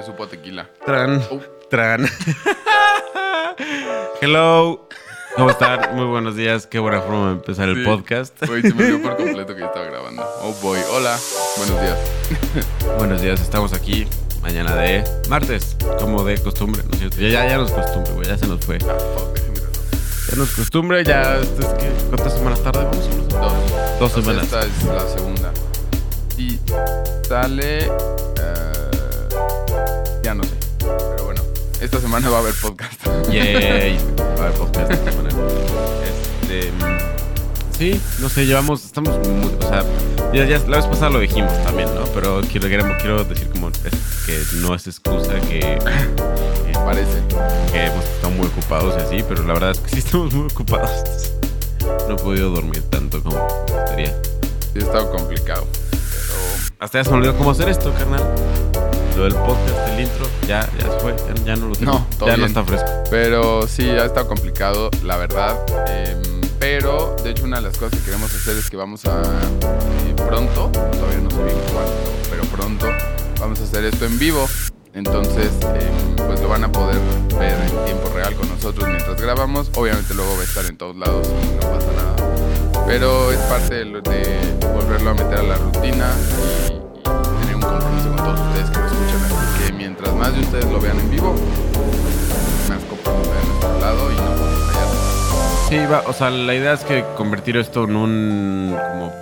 me supo a tequila. Tran. Oh. Tran. Hello. ¿Cómo están? Muy buenos días. Qué buena forma de empezar el podcast. Güey, se me olvidó por completo que yo estaba grabando. Oh boy. Hola. Buenos días. Buenos días, estamos aquí. Mañana de martes, como de costumbre, ¿no es cierto? Ya, ya, ya nos costumbre, güey, ya se nos fue. Ah, fuck. Ya nos costumbre, ya, esto es que, ¿cuántas semanas tarde vamos? Dos. Dos semanas. Esta es la segunda. Y sale. Esta semana va a haber podcast. Yay. Va a haber podcast esta semana. Este. Sí, no sé, llevamos. Estamos. muy- o sea, ya, ya la vez pasada lo dijimos también, ¿no? Pero quiero, quiero, decir como es- que no es excusa que, que, Parece. que hemos estado muy ocupados y así, pero la verdad es que sí estamos muy ocupados. No he podido dormir tanto como me gustaría. Sí, ha estado complicado. Pero. Hasta ya se me olvidó cómo hacer esto, carnal. Lo del podcast, el intro, ya, ya fue, ya, ya no lo tengo. No, todo ya no bien. está fresco. Pero sí, ha estado complicado, la verdad. Em, pero, de hecho, una de las cosas que queremos hacer es que vamos a eh, pronto, todavía no sé bien cuándo, pero pronto, vamos a hacer esto en vivo. Entonces, em, pues lo van a poder ver en tiempo real con nosotros mientras grabamos. Obviamente luego va a estar en todos lados y no pasa nada. Pero es parte de, de volverlo a meter a la rutina y todos ustedes que lo escuchan. Así que mientras más de ustedes lo vean en vivo, más compromiso de nuestro lado y no a fallar. Sí, va, o sea, la idea es que convertir esto en un como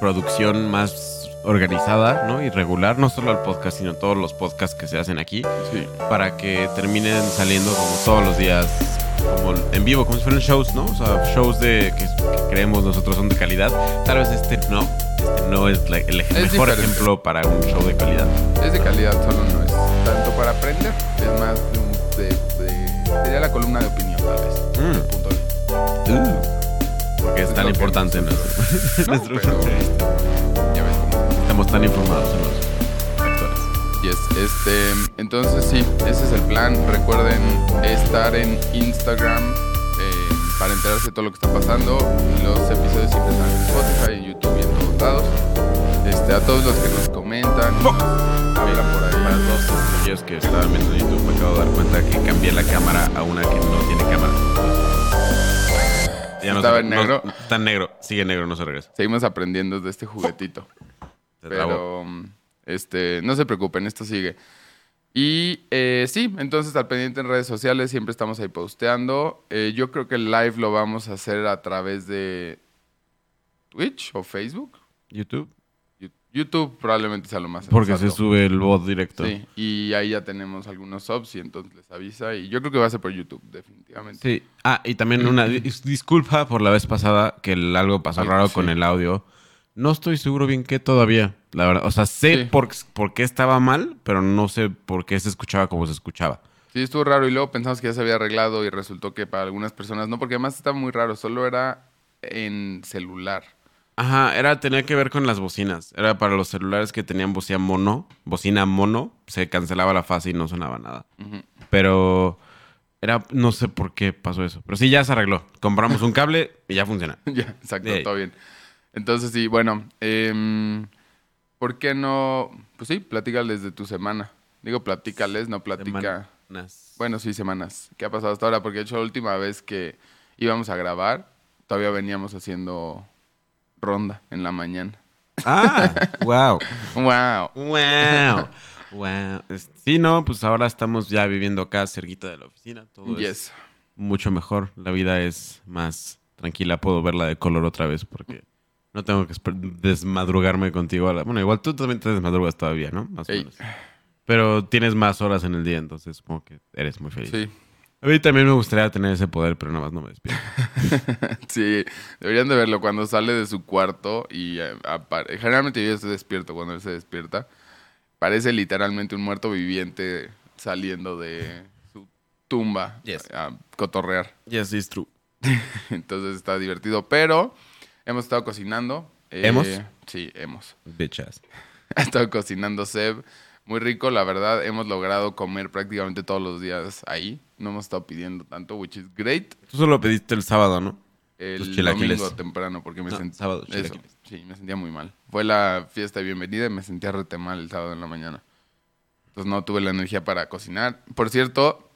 producción más organizada, ¿no? Y regular, no solo el podcast, sino todos los podcasts que se hacen aquí, Sí. para que terminen saliendo como todos los días, como en vivo, como si fueran shows, ¿no? O sea, shows de que, que creemos nosotros son de calidad. Tal vez este no, no es la- el Es mejor diferente. ejemplo para un show de calidad. Es de calidad, solo no es tanto para aprender, es más de, un- de- de- sería la columna de opinión tal vez. Mm. Punto de vista. Porque es Es tan importante nuestro, No, nuestro pero-. Ya ves cómo es. Estamos tan informados en los actores. Yes, este, entonces sí, ese es el plan. Recuerden estar en Instagram eh, para enterarse de todo lo que está pasando. Los episodios siempre están en Spotify, en YouTube y en Este, a todos los que nos comentan, nos hablan por Para ahí. todos aquellos que estaban viendo en YouTube, me acabo de dar cuenta que cambié la cámara a una que no tiene cámara. Ya ¿Estaba se- en negro? está en negro, sigue negro, no se regresa. Seguimos aprendiendo de este juguetito. Se trabó. Pero, mm, este, no se preocupen, esto sigue. Y eh, sí, entonces al pendiente en redes sociales siempre estamos ahí posteando. Eh, yo creo que el live lo vamos a hacer a través de Twitch o Facebook. YouTube. YouTube probablemente sea lo más Porque se sube el bot directo. Sí, y ahí ya tenemos algunos subs y entonces les avisa. Y yo creo que va a ser por YouTube, definitivamente. Sí. Ah, y también una dis- disculpa por la vez pasada que el- algo pasó Algo, raro sí. con el audio. No estoy seguro bien qué todavía, la verdad. O sea, sé Sí. por, por qué estaba mal, pero no sé por qué se escuchaba como se escuchaba. Sí, estuvo raro y luego pensamos que ya se había arreglado y resultó que para algunas personas no, porque además estaba muy raro, solo era en celular. Ajá, era, tenía que ver con las bocinas. Era para los celulares que tenían bocina mono, bocina mono, se cancelaba la fase y no sonaba nada. Pero era, no sé por qué pasó eso. Pero sí, ya se arregló. Compramos un cable y ya funciona. Ya, exacto, todo bien. Entonces, sí, bueno, em, ¿por qué no? Pues sí, platícales de tu semana. Digo, platícales, no platica. Semanas. Bueno, sí, semanas. ¿Qué ha pasado hasta ahora? Porque de hecho, la última vez que íbamos a grabar, todavía veníamos haciendo ronda en la mañana. Ah, wow. ¡Wow! Wow. Wow. Sí, no, pues ahora estamos ya viviendo acá cerquita de la oficina. Todo es mucho mejor. La vida es más tranquila. Puedo verla de color otra vez porque no tengo que desmadrugarme contigo. a la- Bueno, igual tú también te desmadrugas todavía, ¿no? Más o menos. Pero tienes más horas en el día, entonces supongo que eres muy feliz. Sí. A mí también me gustaría tener ese poder, pero nada más no me despierto. Sí, deberían de verlo cuando sale de su cuarto y eh, apare- generalmente yo estoy despierto cuando él se despierta. Parece literalmente un muerto viviente saliendo de su tumba Yes. a cotorrear. Yes, it's true. Entonces está divertido, pero hemos estado cocinando. eh, ¿Hemos? Sí, hemos. Bitches. Ha estado cocinando Seb. Muy rico, la verdad. Hemos logrado comer prácticamente todos los días ahí. No hemos estado pidiendo tanto, which is great. Tú solo pediste el sábado, ¿no? El domingo temprano porque me No, sentí sábado, eso, chilaquiles. sí, me sentía muy mal. Fue la fiesta de bienvenida y me sentía rete mal el sábado en la mañana. pues no tuve la energía para cocinar. Por cierto,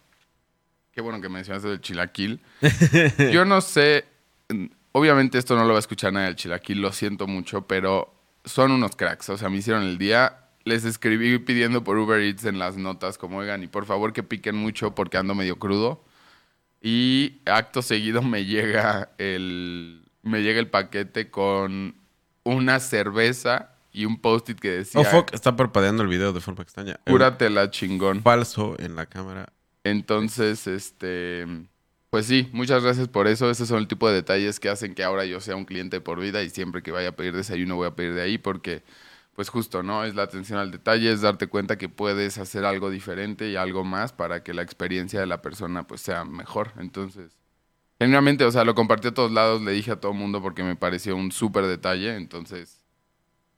qué bueno que mencionaste del chilaquil. Yo no sé, obviamente esto no lo va a escuchar nadie del chilaquil, lo siento mucho, pero son unos cracks. O sea, me hicieron el día. Les escribí pidiendo por Uber Eats en las notas, como oigan, y por favor que piquen mucho porque ando medio crudo. Y acto seguido me llega el, me llega el paquete con una cerveza y un post-it que decía, Oh, fuck, está parpadeando el video de forma extraña. cúratela chingón. Falso en la cámara. Entonces, este, pues sí, muchas gracias por eso. Esos son el tipo de detalles que hacen que ahora yo sea un cliente por vida y siempre que vaya a pedir desayuno voy a pedir de ahí porque, pues justo, ¿no? Es la atención al detalle, es darte cuenta que puedes hacer algo diferente y algo más para que la experiencia de la persona pues sea mejor. Entonces, genuinamente, o sea, lo compartí a todos lados, le dije a todo mundo porque me pareció un súper detalle. Entonces,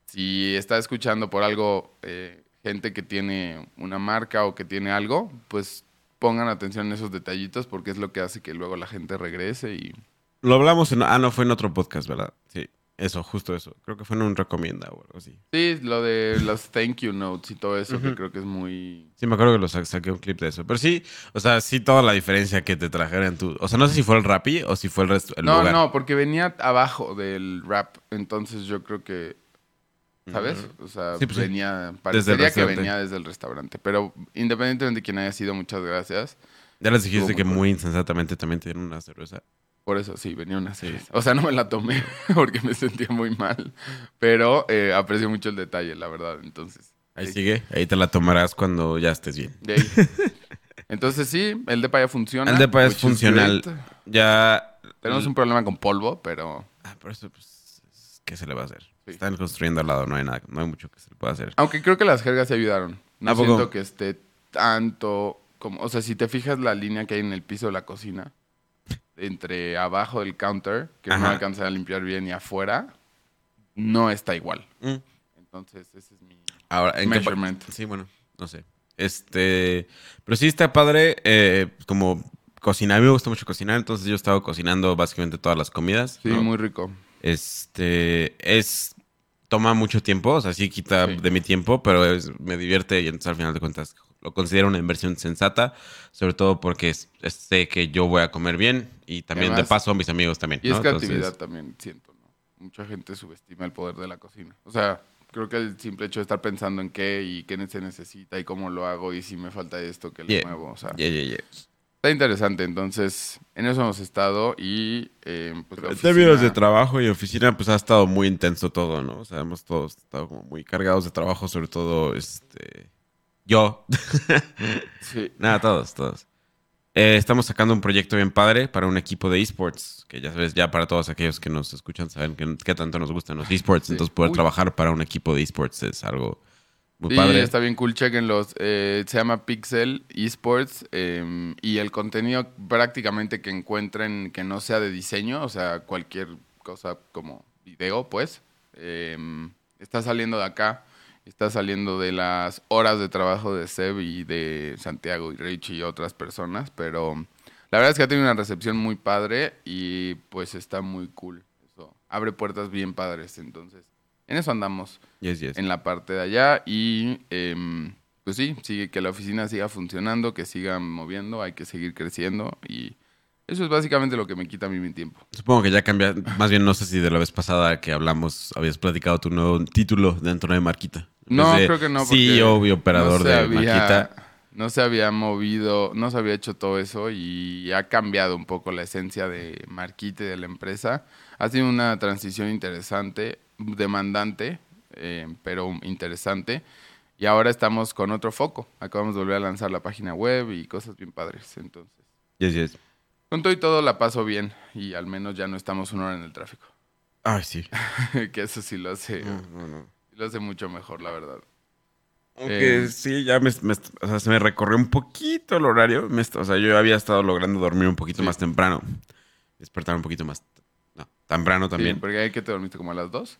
si está escuchando por algo eh, gente que tiene una marca o que tiene algo, pues pongan atención en esos detallitos porque es lo que hace que luego la gente regrese y Lo hablamos en... Ah, no, fue en otro podcast, ¿verdad? Sí. Eso, justo eso. Creo que fue en un recomienda o algo así. sí, lo de los thank you notes y todo eso que creo que es muy Sí, me acuerdo que lo sa- saqué un clip de eso. Pero sí, o sea, sí toda la diferencia que te trajeran tú. O sea, no sé si fue el Rappi o si fue el resto, el No, lugar. no, porque venía abajo del rap, entonces yo creo que ¿sabes? O sea, Sí, pues venía Desde parecería que venía desde el restaurante, pero independientemente de quién haya sido, muchas gracias. Ya les dijiste que muy insensatamente también te dieron una cerveza. Por eso sí, venía una cerveza. O sea, no me la tomé porque me sentía muy mal. Pero eh, aprecio mucho el detalle, la verdad. Entonces. Ahí sí. sigue. Ahí te la tomarás cuando ya estés bien. Entonces sí, el depa ya funciona. El depa es funcional. Ya... Tenemos un problema con polvo, pero. Ah, por eso, pues, ¿qué se le va a hacer? Sí. Están construyendo al lado, no hay nada, no hay mucho que se le pueda hacer. Aunque creo que las jergas se ayudaron. No ¿A poco? siento que esté tanto como. O sea, si te fijas la línea que hay en el piso de la cocina, entre abajo del counter, que no alcanza a limpiar bien, y afuera, no está igual. Mm. Entonces, ese es mi Ahora, ¿en qué pa- measurement. Sí, bueno, no sé. Este, pero sí está padre, eh, como cocinar. A mí me gusta mucho cocinar, entonces yo he estado cocinando básicamente todas las comidas. Sí, ¿no? muy rico. Este, es, toma mucho tiempo, o sea, sí quita Sí. de mi tiempo, pero es- me divierte y entonces al final de cuentas lo considero una inversión sensata, sobre todo porque es- es- sé que yo voy a comer bien y también Además- de paso a mis amigos también. Y es ¿no? creatividad Entonces, también, siento, ¿no? Mucha gente subestima el poder de la cocina. O sea, creo que el simple hecho de estar pensando en qué y qué se necesita y cómo lo hago y si me falta esto, que le Yeah. muevo. O sea, yeah, yeah, yeah. está interesante. Entonces, en eso hemos estado y pues, la En términos de trabajo y oficina, pues ha estado muy intenso todo, ¿no? O sea, hemos todos estado como muy cargados de trabajo, sobre todo, este... Yo. Sí. Nada, todos, todos. Eh, estamos sacando un proyecto bien padre para un equipo de esports, que ya sabes, ya para todos aquellos que nos escuchan saben que, qué tanto nos gustan los esports, Sí. entonces poder Uy. trabajar para un equipo de esports es algo muy Sí, padre. está bien cool, chequenlos. Eh, se llama Pixel Esports eh, y el contenido prácticamente que encuentren que no sea de diseño, o sea, cualquier cosa como video, pues, eh, está saliendo de acá, está saliendo de las horas de trabajo de Seb y de Santiago y Rich y otras personas, pero la verdad es que ha tenido una recepción muy padre y pues está muy cool. Eso abre puertas bien padres, entonces, en eso andamos Yes, yes. en la parte de allá y em, pues sí, sigue que la oficina siga funcionando, que siga moviendo, hay que seguir creciendo y eso es básicamente lo que me quita a mí mi tiempo. Supongo que ya cambia, más bien no sé si de la vez pasada que hablamos habías platicado tu nuevo título dentro de Marquita. No, creo que no. porque CEO y operador no de había- Marquita. No se había movido, no se había hecho todo eso y ha cambiado un poco la esencia de Marquita y de la empresa. Ha sido una transición interesante, demandante, eh, pero interesante. Y ahora estamos con otro foco. Acabamos de volver a lanzar la página web y cosas bien padres. Entonces, Yes, yes. con todo y todo la paso bien y al menos ya no estamos una hora en el tráfico. Ay, sí. que eso sí lo hace, No, no, no. Lo hace mucho mejor, la verdad. Aunque Eh, sí, ya me, me- o sea, se me recorrió un poquito el horario. Me o sea, yo había estado logrando dormir un poquito Sí. más temprano. Despertar un poquito más. No, temprano también. Sí, porque hay que te dormiste como a las dos.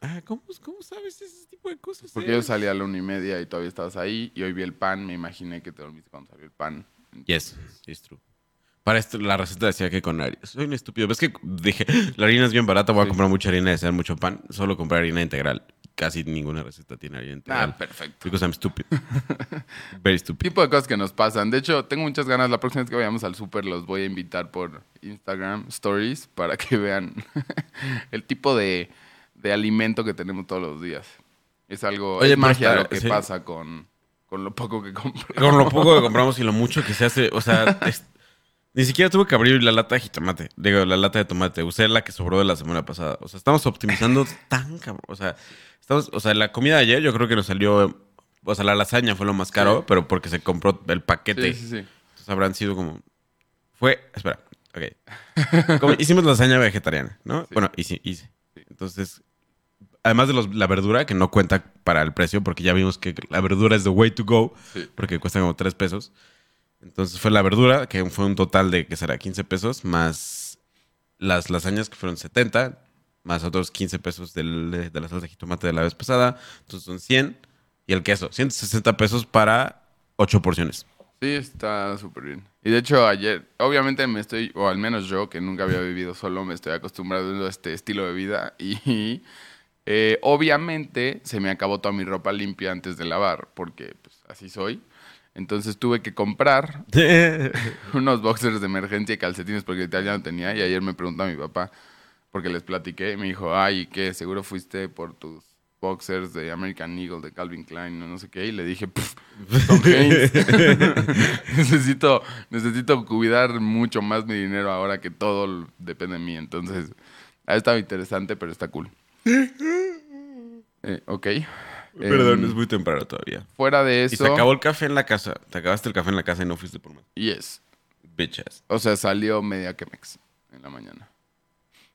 Ah, ¿cómo, ¿cómo sabes ese tipo de cosas? Porque eh? yo salí a la una y media y todavía estabas ahí. Y hoy vi el pan, me imaginé que te dormiste cuando salió el pan. Yes, it's true. Para esto, la receta decía que con harina. Soy un estúpido. ¿Ves que dije, la harina es bien barata, voy a Sí. comprar mucha harina y hacer mucho pan? Solo comprar harina integral. Casi ninguna receta tiene harina Ah, integral. perfecto. Because I'm stupid. Very stupid. Tipo de cosas que nos pasan. De hecho, tengo muchas ganas. La próxima vez que vayamos al súper los voy a invitar por Instagram Stories para que vean el tipo de, de alimento que tenemos todos los días. Es algo, Oye, es magia lo que sí. pasa con, con lo poco que compro. Con lo poco que compramos y lo mucho que se hace, o sea, es- ni siquiera tuve que abrir la lata de jitomate. Digo, la lata de tomate. Usé la que sobró de la semana pasada. O sea, estamos optimizando tan cabrón. O sea, estamos, o sea, la comida de ayer yo creo que nos salió. O sea, la lasaña fue lo más caro, Sí. pero porque se compró el paquete. Sí, sí, sí. Entonces habrán sido como. Fue. Espera, ok. Como hicimos lasaña vegetariana, ¿no? Sí. Bueno, hice, hice. Entonces, además de los- la verdura, que no cuenta para el precio, porque ya vimos que la verdura es the way to go, Sí. porque cuesta como 3 pesos. Entonces fue la verdura, que fue un total de, que será? 15 pesos, más las lasañas, que fueron 70, más otros 15 pesos del- de, la salsa de jitomate de la vez pasada. Entonces son 100. Y el queso, 160 pesos para 8 porciones. Sí, está súper bien. Y de hecho, ayer, obviamente me estoy, o al menos yo, que nunca había vivido solo, me estoy acostumbrando a este estilo de vida. Y eh, obviamente se me acabó toda mi ropa limpia antes de lavar, porque pues, así soy. Entonces tuve que comprar unos boxers de emergencia y calcetines porque ya no tenía. Y ayer me preguntó a mi papá, porque les platiqué, y me dijo, ay, ¿qué? Seguro fuiste por tus boxers de American Eagle, de Calvin Klein, no, no sé qué. Y le dije, "Pff, Tom necesito, necesito cuidar mucho más mi dinero ahora que todo depende de mí. Entonces, ha estado interesante, pero está cool. Eh, ok. Perdón, Em, es muy temprano todavía. Fuera de Y eso. se acabó el café en la casa. Te acabaste el café en la casa y no fuiste por más. Yes. Bitches. O sea, salió media Chemex en la mañana.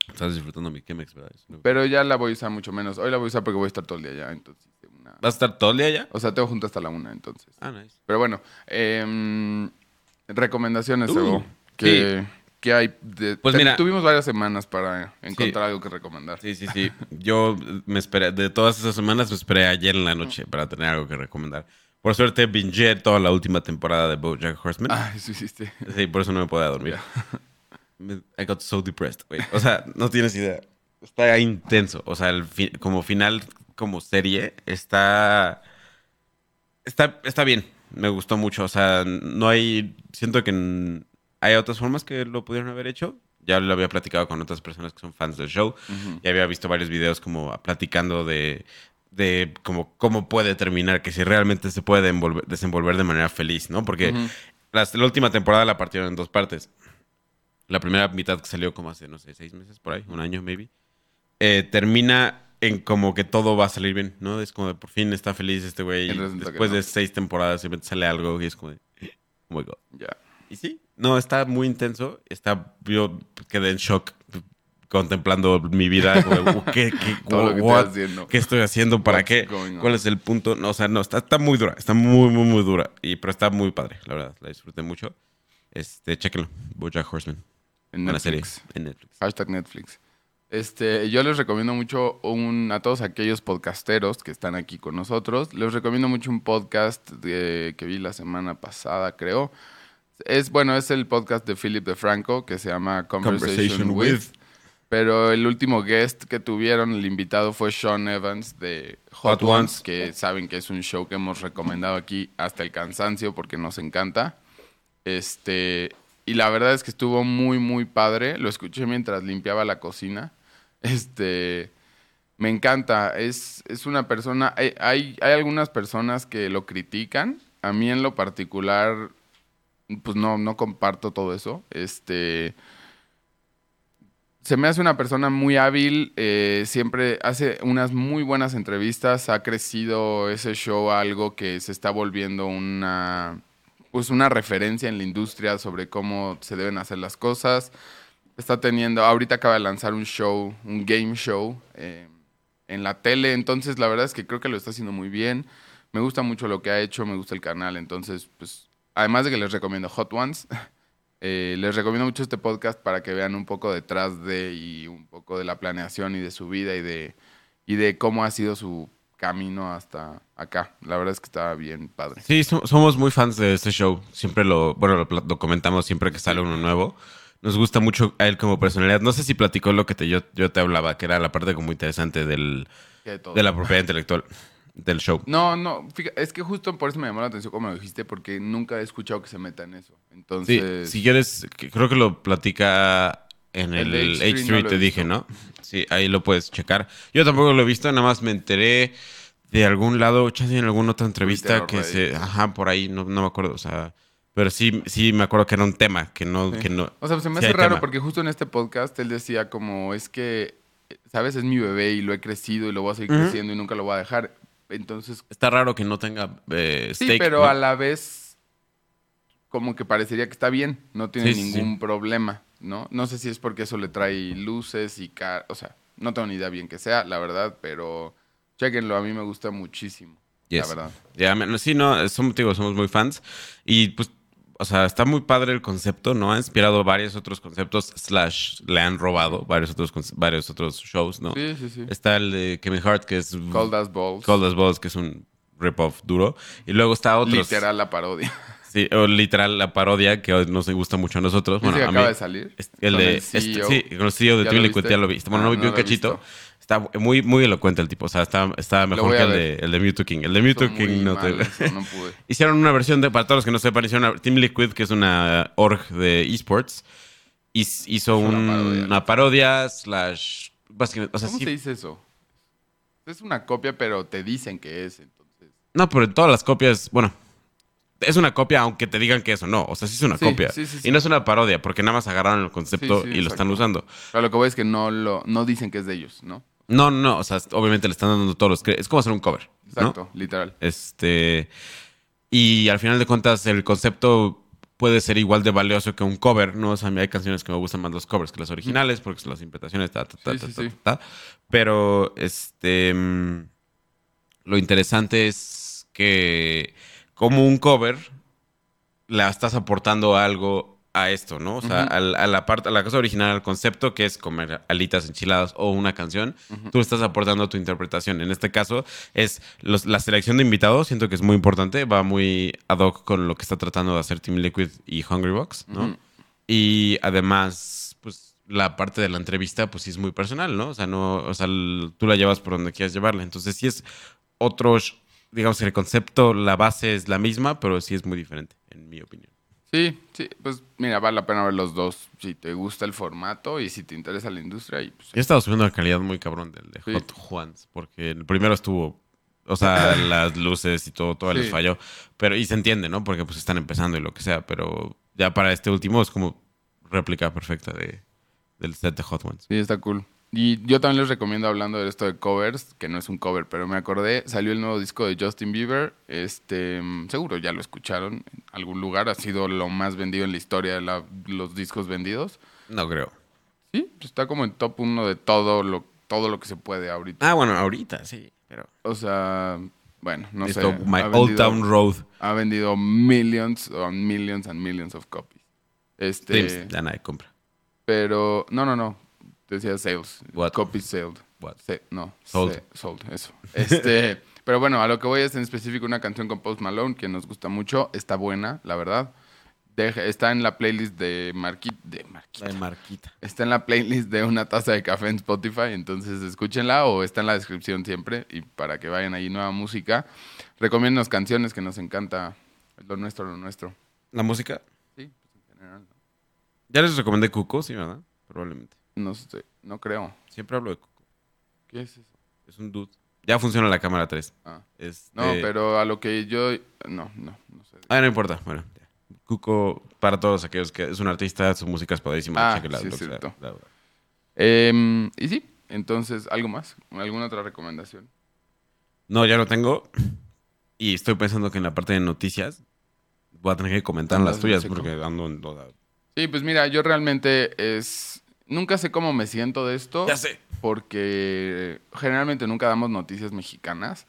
Estás disfrutando mi Chemex, ¿verdad? No- Pero ya la voy a usar mucho menos. Hoy la voy a usar porque voy a estar todo el día allá. Entonces, una- ¿Vas a estar todo el día allá? O sea, tengo junto hasta la una, entonces. Ah, nice. Pero bueno, em, recomendaciones, Uh, Evo, que, que hay. de- Pues mira- Tuvimos varias semanas para encontrar algo que recomendar. Sí, sí, sí. Yo me esperé, de todas esas semanas me esperé ayer en la noche para tener algo que recomendar. Por suerte, binge toda la última temporada de BoJack Horseman. Ah, eso hiciste. Sí, por eso no me podía dormir. Me- I got so depressed, güey. O sea, no tienes idea. Está intenso. O sea, el fi- como final, como serie, está, está. Está bien. Me gustó mucho. O sea, no hay. Siento que hay otras formas que lo pudieron haber hecho. Ya lo había platicado con otras personas que son fans del show. Ujú. Y había visto varios videos como platicando de, de como cómo puede terminar, que si realmente se puede envolver- desenvolver de manera feliz, ¿no? Porque Ujú. las- la última temporada la partieron en dos partes. La primera mitad que salió como hace, no sé, seis meses por ahí, un año maybe, eh, termina en como que todo va a salir bien, ¿no? Es como de por fin está feliz este güey. Después no. de seis temporadas siempre sale algo y es como de, oh my god. Ya. Y sí, no, está muy intenso. Está, yo quedé en shock contemplando mi vida. ¿Qué, qué, Todo lo que what? estoy haciendo. ¿Qué estoy haciendo? ¿Para What's qué? ¿Cuál es el punto? No, o sea, no, está, está muy dura. Está muy, muy, muy dura. Y, pero está muy padre, la verdad. La disfruté mucho. Este, chéquenlo. Bojack Horseman. En Buena serie Netflix. en Netflix. Hashtag Netflix. Este, yo les recomiendo mucho un, a todos aquellos podcasteros que están aquí con nosotros. Les recomiendo mucho un podcast de- que vi la semana pasada, creo. Es bueno, es el podcast de Philip DeFranco que se llama Conversation, Conversation with. with. Pero el último guest que tuvieron, el invitado fue Sean Evans de Hot, Hot Ones, Ones. que saben que es un show que hemos recomendado aquí hasta el cansancio porque nos encanta. Este, y la verdad es que estuvo muy, muy padre. Lo escuché mientras limpiaba la cocina. Este, me encanta. Es, es una persona. Hay, hay, hay algunas personas que lo critican. A mí, en lo particular, pues no, no comparto todo eso. Este. Se me hace una persona muy hábil, eh, siempre hace unas muy buenas entrevistas, ha crecido ese show algo que se está volviendo una, pues una referencia en la industria sobre cómo se deben hacer las cosas. Está teniendo, ahorita acaba de lanzar un show, un game show eh, en la tele, entonces la verdad es que creo que lo está haciendo muy bien. Me gusta mucho lo que ha hecho, me gusta el canal, entonces pues además de que les recomiendo Hot Ones, eh, les recomiendo mucho este podcast para que vean un poco detrás de y un poco de la planeación y de su vida y de, y de cómo ha sido su camino hasta acá. La verdad es que está bien padre. Sí, so- somos muy fans de este show. Siempre lo, bueno, lo, comentamos siempre que sale uno nuevo. Nos gusta mucho a él como personalidad. No sé si platicó lo que te, yo, yo te hablaba, que era la parte como interesante del, de la propiedad intelectual del show. No, no, fíjate, es que justo por eso me llamó la atención como lo dijiste, porque nunca he escuchado que se meta en eso. Sí, Entonces, si quieres, creo que lo platica en El el, de H3 H3, no lo he te dije, visto. ¿no? Sí, ahí lo puedes checar. Yo tampoco lo he visto, nada más me enteré de algún lado, chance en alguna otra entrevista Twitter que se... Ajá, por ahí, no, no me acuerdo, o sea... Pero sí, sí me acuerdo que era un tema, que no... Sí. Que no o sea, se me hace raro tema. porque justo en este podcast él decía como, es que, ¿sabes? Es mi bebé y lo he crecido y lo voy a seguir creciendo y nunca lo voy a dejar. Entonces, Está raro que no tenga eh, sí, stake, pero ¿no? a la vez como que parecería que está bien, no tiene Sí, sí, sí. ningún problema, ¿no? No sé si es porque eso le trae luces y car o sea, no tengo ni idea bien que sea, la verdad, pero chequenlo, a mí me gusta muchísimo, Yes. la verdad. Sí, no, somos, digo, somos muy fans. Y pues, o sea, está muy padre el concepto, ¿no? Ha inspirado varios otros conceptos, slash, le han robado varios otros, varios otros shows, ¿no? Sí, sí, sí. Está el de Kevin Hart, que es Cold as Balls. Cold as Balls, que es un rip-off duro. Y luego está otros. Literal la parodia. Sí, o literal la parodia, que hoy nos gusta mucho a nosotros. ¿Viste Bueno, que a mí. acaba de salir? El de, el este- CEO. sí, el CEO de ¿Ya Twin lo Liquid viste? ya lo vi. Bueno, no, Ah, vi no un lo he cachito. visto. Está muy, muy elocuente el tipo. O sea, está, está mejor que el de, el de Mewtwo King. El de Mewtwo King no te. eso, no pude. Hicieron una versión de, para todos los que no sepan, hicieron una, Team Liquid, que es una org de esports, hiz- hizo una un- parodia. una parodia, slash, básicamente, o sea, ¿Cómo sí- se dice eso? Es una copia, pero te dicen que es, entonces. no, pero en todas las copias, bueno, es una copia aunque te digan que eso no, o sea, sí es una Sí, copia. sí, sí, sí. Y no es una parodia, porque nada más agarraron el concepto y lo están usando. Pero lo que voy es que no lo, no dicen que es de ellos, ¿no? No, no, no, o sea, obviamente le están dando todos los Es como hacer un cover, ¿no? Exacto, literal. Este. Y al final de cuentas, el concepto puede ser igual de valioso que un cover, ¿no? O sea, a mí hay canciones que me gustan más los covers que las originales, porque son las interpretaciones, ta, ta, ta, Sí, ta, sí, ta, sí. ta. Pero, este. mm, Lo interesante es que, como un cover, le estás aportando algo a esto, ¿no? O sea, a, la parte, a la cosa original, al concepto que es comer alitas enchiladas o una canción, tú estás aportando tu interpretación. En este caso, es los- la selección de invitados, siento que es muy importante, va muy ad hoc con lo que está tratando de hacer Team Liquid y Hungrybox, ¿no? Y además, pues la parte de la entrevista, pues sí es muy personal, ¿no? O sea, no, o sea, el- tú la llevas por donde quieras llevarla. Entonces, sí es otro, digamos que el concepto, la base es la misma, pero sí es muy diferente, en mi opinión. Sí, sí, pues mira, vale la pena ver los dos. Si te gusta el formato y si te interesa la industria. Y pues, Yo he estado subiendo la calidad muy cabrón del de Sí. Hot Juans, porque el primero estuvo, o sea, las luces y todo, todo les Sí. falló. Pero, y se entiende, ¿no? Porque pues están empezando y lo que sea, pero ya para este último es como réplica perfecta de, del set de Hot Ones. Sí, está cool. Y yo también les recomiendo hablando de esto de covers, que no es un cover, pero me acordé, salió el nuevo disco de Justin Bieber, este, mm, seguro ya lo escucharon en algún lugar, ha sido lo más vendido en la historia de la- los discos vendidos. No creo. Sí, pues está como en top uno de todo lo, todo lo que se puede ahorita. Ah, bueno, ahorita sí, pero... O sea, bueno, no Esto, sé. My ha Old Town Road. Ha vendido millions on millions and millions of copies. Este, ya nadie compra. pero, no, no, no, decía sales, What? copies sold. What? Se- no, Sold. se- sold, eso. Este, pero bueno, a lo que voy es en específico una canción con Post Malone que nos gusta mucho, está buena, la verdad. Deja- está en la playlist de Marquita, de Marquita. La de Marquita. Está en la playlist de una taza de café en Spotify, entonces escúchenla o está en la descripción siempre y para que vayan ahí nueva música. Recomiéndanos canciones que nos encanta, lo nuestro, lo nuestro. ¿La música? Sí, pues en general. Ya les recomendé Cuco, sí, ¿verdad? Probablemente. No sé, no creo. Siempre hablo de Cuco. ¿Qué es eso? Es un dude. Ya funciona la cámara 3. Ah. Este- No, pero a lo que yo... No, no, no sé. Ah, no importa. Bueno, ya. Cuco, para todos aquellos que es un artista, su música es padrísima. Ah, chéquenla, sí, es cierto. la y sí, entonces, ¿algo más? ¿Alguna otra recomendación? No, ya lo tengo. Y estoy pensando que en la parte de noticias voy a tener que comentar las tuyas porque ando en toda. Sí, pues mira, yo realmente es... Nunca sé cómo me siento de esto. Ya sé. Porque generalmente nunca damos noticias mexicanas.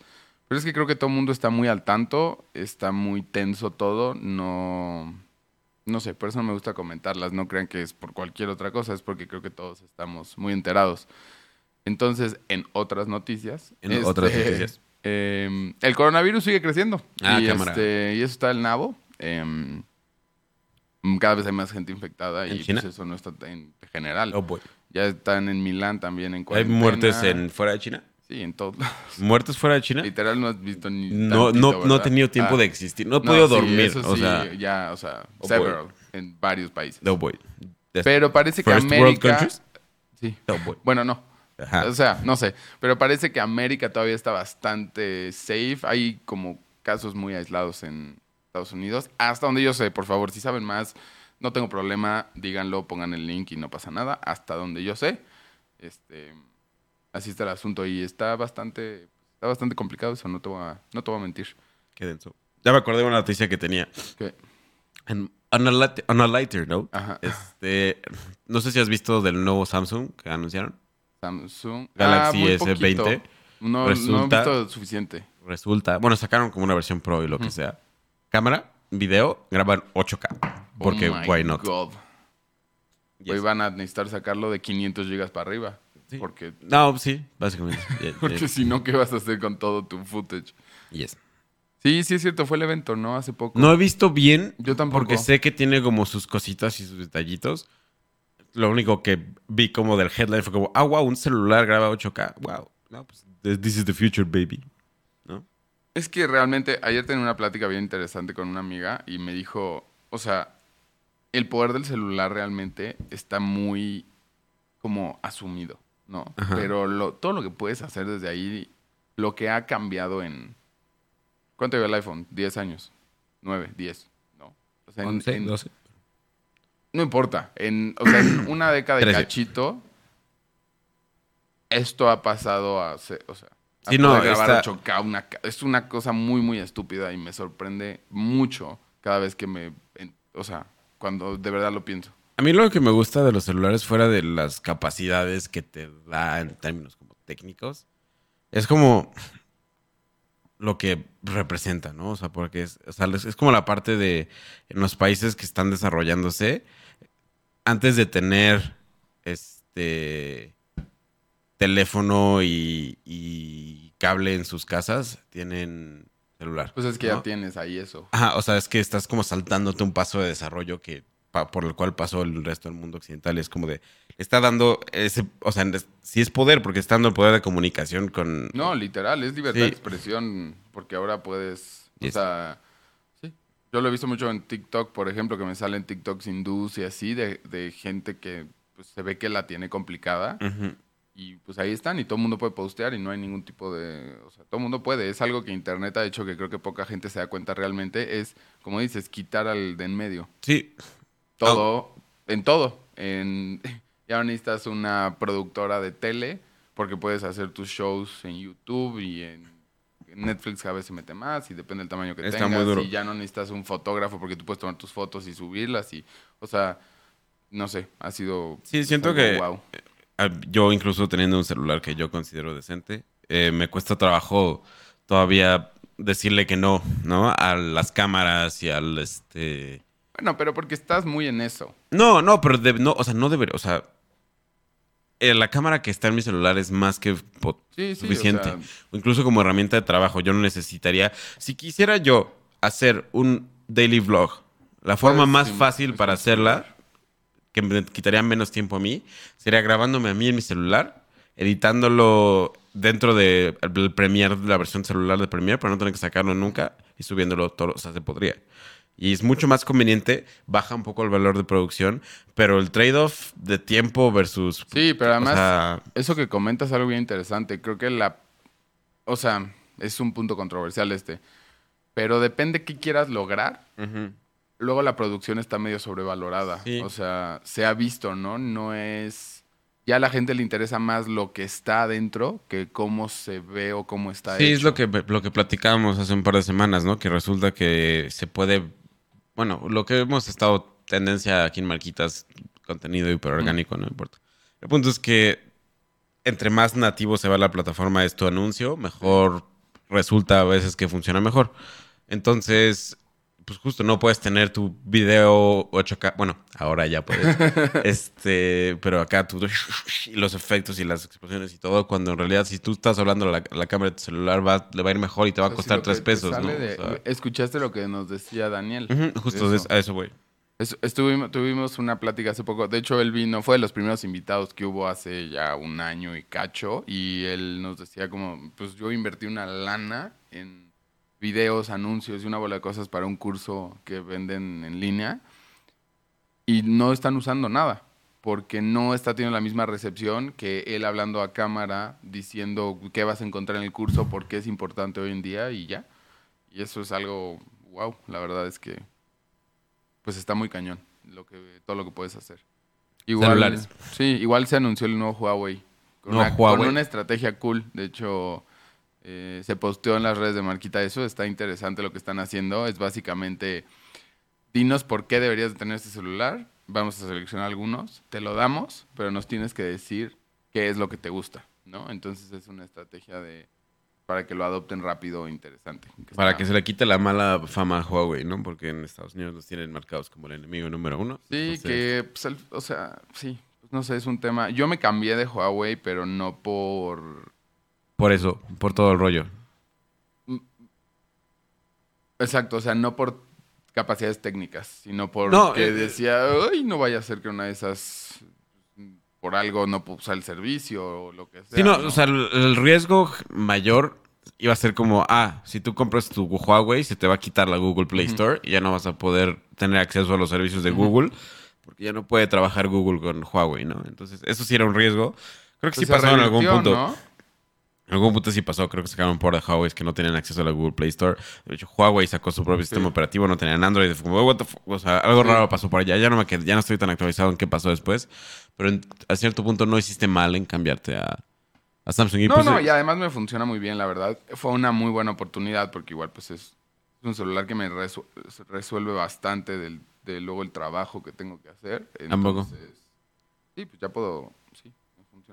Pero es que creo que todo el mundo está muy al tanto, está muy tenso todo, no... No sé, por eso no me gusta comentarlas, no crean que es por cualquier otra cosa, es porque creo que todos estamos muy enterados. Entonces, en otras noticias... En otras noticias. em, el coronavirus sigue creciendo. Ah, y, cámara. este, y eso está el nabo. em, cada vez hay más gente infectada ¿En y pues eso no está en general. Oh, boy. Ya están en Milán también en ¿Hay cuarentena. muertes en fuera de China? Sí, en todos lados. ¿Muertos fuera de China? Literal no has visto ni No, tantito, no, no he tenido tiempo Ah, de existir. No he podido sí, dormir. eso o sí, sea, ya, o sea, Oh, several, en varios países. no voy. Pero parece que First world América... countries? Sí. No voy. Bueno, no. Ajá. O sea, no sé. Pero parece que América todavía está bastante safe. Hay como casos muy aislados en Estados Unidos. Hasta donde yo sé, por favor, si saben más, no tengo problema, díganlo, pongan el link y no pasa nada. Hasta donde yo sé. Este, así está el asunto y está bastante, está bastante complicado eso, no te voy a, no te voy a mentir. Qué denso. Ya me acordé de una noticia que tenía. Que- En- on, a light- on a lighter note, Ajá. este, no sé si has visto del nuevo Samsung que anunciaron. Samsung. Galaxy muy S20. poquito. No, no he Resulta- visto suficiente. Resulta, bueno, sacaron como una versión pro y lo que sea. Cámara, video, graban 8K. Porque, Oh why not? God. Yes. Hoy van a necesitar sacarlo de 500 gigas para arriba. Sí. Porque, No, sí, básicamente. Yeah, porque yeah. si no, ¿qué vas a hacer con todo tu footage? Yes. Sí, sí es cierto, fue el evento, ¿no? Hace poco. No he visto bien. Yo tampoco. Porque sé que tiene como sus cositas y sus detallitos. Lo único que vi como del headline fue como, ah, wow, un celular graba 8K. Wow. No, pues, this is the future, baby. Es que realmente ayer tenía una plática bien interesante con una amiga y me dijo, o sea, el poder del celular realmente está muy como asumido, ¿no? Ajá. Pero lo, todo lo que puedes hacer desde ahí, lo que ha cambiado en... ¿Cuánto lleva el iPhone? 10 años. 9, 10, ¿no? O sea, en- en- No importa. En, o sea, en una década Trece. cachito, esto ha pasado a ser, o sea, Sí, no, grabar está- 8K, una es una cosa muy, muy estúpida y me sorprende mucho cada vez que me, en- o sea, cuando de verdad lo pienso. A mí lo que me gusta de los celulares, fuera de las capacidades que te da en términos como técnicos, es como lo que representa, ¿no? O sea, porque es, o sea, es como la parte de en los países que están desarrollándose, antes de tener este teléfono y, y cable en sus casas, tienen celular. Pues es que ¿no? ya tienes ahí eso. Ajá, o sea, es que estás como saltándote un paso de desarrollo que pa- por el cual pasó el resto del mundo occidental. Es como de, está dando ese, o sea, sí es poder, porque está dando el poder de comunicación con... No, literal, es libertad Sí. de expresión, porque ahora puedes, o sea, sí. Yo lo he visto mucho en TikTok, por ejemplo, que me salen TikToks hindús y así, de, de gente que pues, se ve que la tiene complicada. Ujú. Y pues ahí están y todo el mundo puede postear y no hay ningún tipo de... O sea, todo el mundo puede. Es algo que Internet ha hecho que creo que poca gente se da cuenta realmente. Es, como dices, quitar al de en medio. Sí, Todo, en todo. En, ya no necesitas una productora de tele porque puedes hacer tus shows en YouTube y en Netflix cada vez se mete más y depende del tamaño que Está tengas. muy duro. Y ya no necesitas un fotógrafo porque tú puedes tomar tus fotos y subirlas y... O sea, no sé, ha sido... Sí, siento que- guau. Yo incluso teniendo un celular que yo considero decente, eh, me cuesta trabajo todavía decirle que no, ¿no? A las cámaras y al este... Bueno, pero porque estás muy en eso. No, no, pero de- no, o sea, no debería, o sea, eh, la cámara que está en mi celular es más que Sí, sí, o suficiente. sea- O incluso como herramienta de trabajo, yo no necesitaría. Si quisiera yo hacer un daily vlog, la forma más fácil para hacerla, que me quitaría menos tiempo a mí, sería grabándome a mí en mi celular, editándolo dentro del de Premiere, la versión celular de Premiere, para no tener que sacarlo nunca y subiéndolo todo, o sea, se podría. Y es mucho más conveniente, baja un poco el valor de producción, pero el trade-off de tiempo versus... Sí, pero además, o sea, eso que comentas es algo bien interesante. Creo que la. O sea, es un punto controversial este. Pero depende qué quieras lograr. ujú. Luego la producción está medio sobrevalorada. Sí. O sea, se ha visto, ¿no? No es. Ya a la gente le interesa más lo que está adentro que cómo se ve o cómo está Sí, hecho. es lo que, lo que platicábamos hace un par de semanas, ¿no? Que resulta que se puede, bueno, lo que hemos estado tendencia aquí en Marquitas, contenido hiperorgánico, no importa. El punto es que entre más nativo se va la plataforma de tu anuncio, mejor resulta a veces que funciona mejor. Entonces, pues justo no puedes tener tu video 8K, bueno, ahora ya puedes, este, pero acá tú, y los efectos y las explosiones y todo, cuando en realidad si tú estás hablando a la, la cámara de tu celular va, le va a ir mejor y te va a si costar tres pesos, ¿no? O de- sea, Escuchaste lo que nos decía Daniel. justo de es- a eso voy. Es- estuvimos, tuvimos una plática hace poco. De hecho, él vino, fue de los primeros invitados que hubo hace ya un año y cacho. Y él nos decía como, pues yo invertí una lana en videos, anuncios y una bola de cosas para un curso que venden en línea. Y no están usando nada. Porque no está teniendo la misma recepción que él hablando a cámara, diciendo qué vas a encontrar en el curso, por qué es importante hoy en día y ya. Y eso es algo, wow, la verdad es que pues está muy cañón lo que, todo lo que puedes hacer. Celulares. Sí, igual se anunció el nuevo Huawei. Con, una, Huawei. con una estrategia cool. De hecho, eh, se posteó en las redes de Marquita eso. Está interesante lo que están haciendo. Es básicamente, dinos por qué deberías de tener este celular. Vamos a seleccionar algunos. Te lo damos, pero nos tienes que decir qué es lo que te gusta. ¿no? Entonces es una estrategia de para que lo adopten rápido e interesante. Para está- que se le quite la mala fama a Huawei, ¿no? Porque en Estados Unidos los tienen marcados como el enemigo número uno. Sí, Entonces, que, pues, o sea, sí, pues, no sé, es un tema. Yo me cambié de Huawei, pero no por. Por eso, por todo el rollo. Exacto, o sea, no por capacidades técnicas, sino por No, que eh, decía, ay, no vaya a ser que una de esas, por algo no puedo usar el servicio o lo que sea. Sí, no, ¿no? o sea, el, el riesgo mayor iba a ser como, ah, si tú compras tu Huawei, se te va a quitar la Google Play Store y ya no vas a poder tener acceso a los servicios de Google, porque ya no puede trabajar Google con Huawei, ¿no? Entonces, eso sí era un riesgo. Creo que Pues sí pasó en algún punto. ¿no? En algún punto sí pasó, creo que sacaron por de Huawei que no tenían acceso a la Google Play Store. De hecho, Huawei sacó su propio sistema operativo, no tenían Android. Fue como, what the O sea, algo Sí. raro pasó por allá. Ya no me quedé, ya no estoy tan actualizado en qué pasó después. Pero en- a cierto punto no hiciste mal en cambiarte a, a Samsung. Y No, pues, no, y además me funciona muy bien, la verdad. Fue una muy buena oportunidad porque igual pues es, un celular que me resu- resuelve bastante del, de luego el trabajo que tengo que hacer. Entonces, sí, pues ya puedo,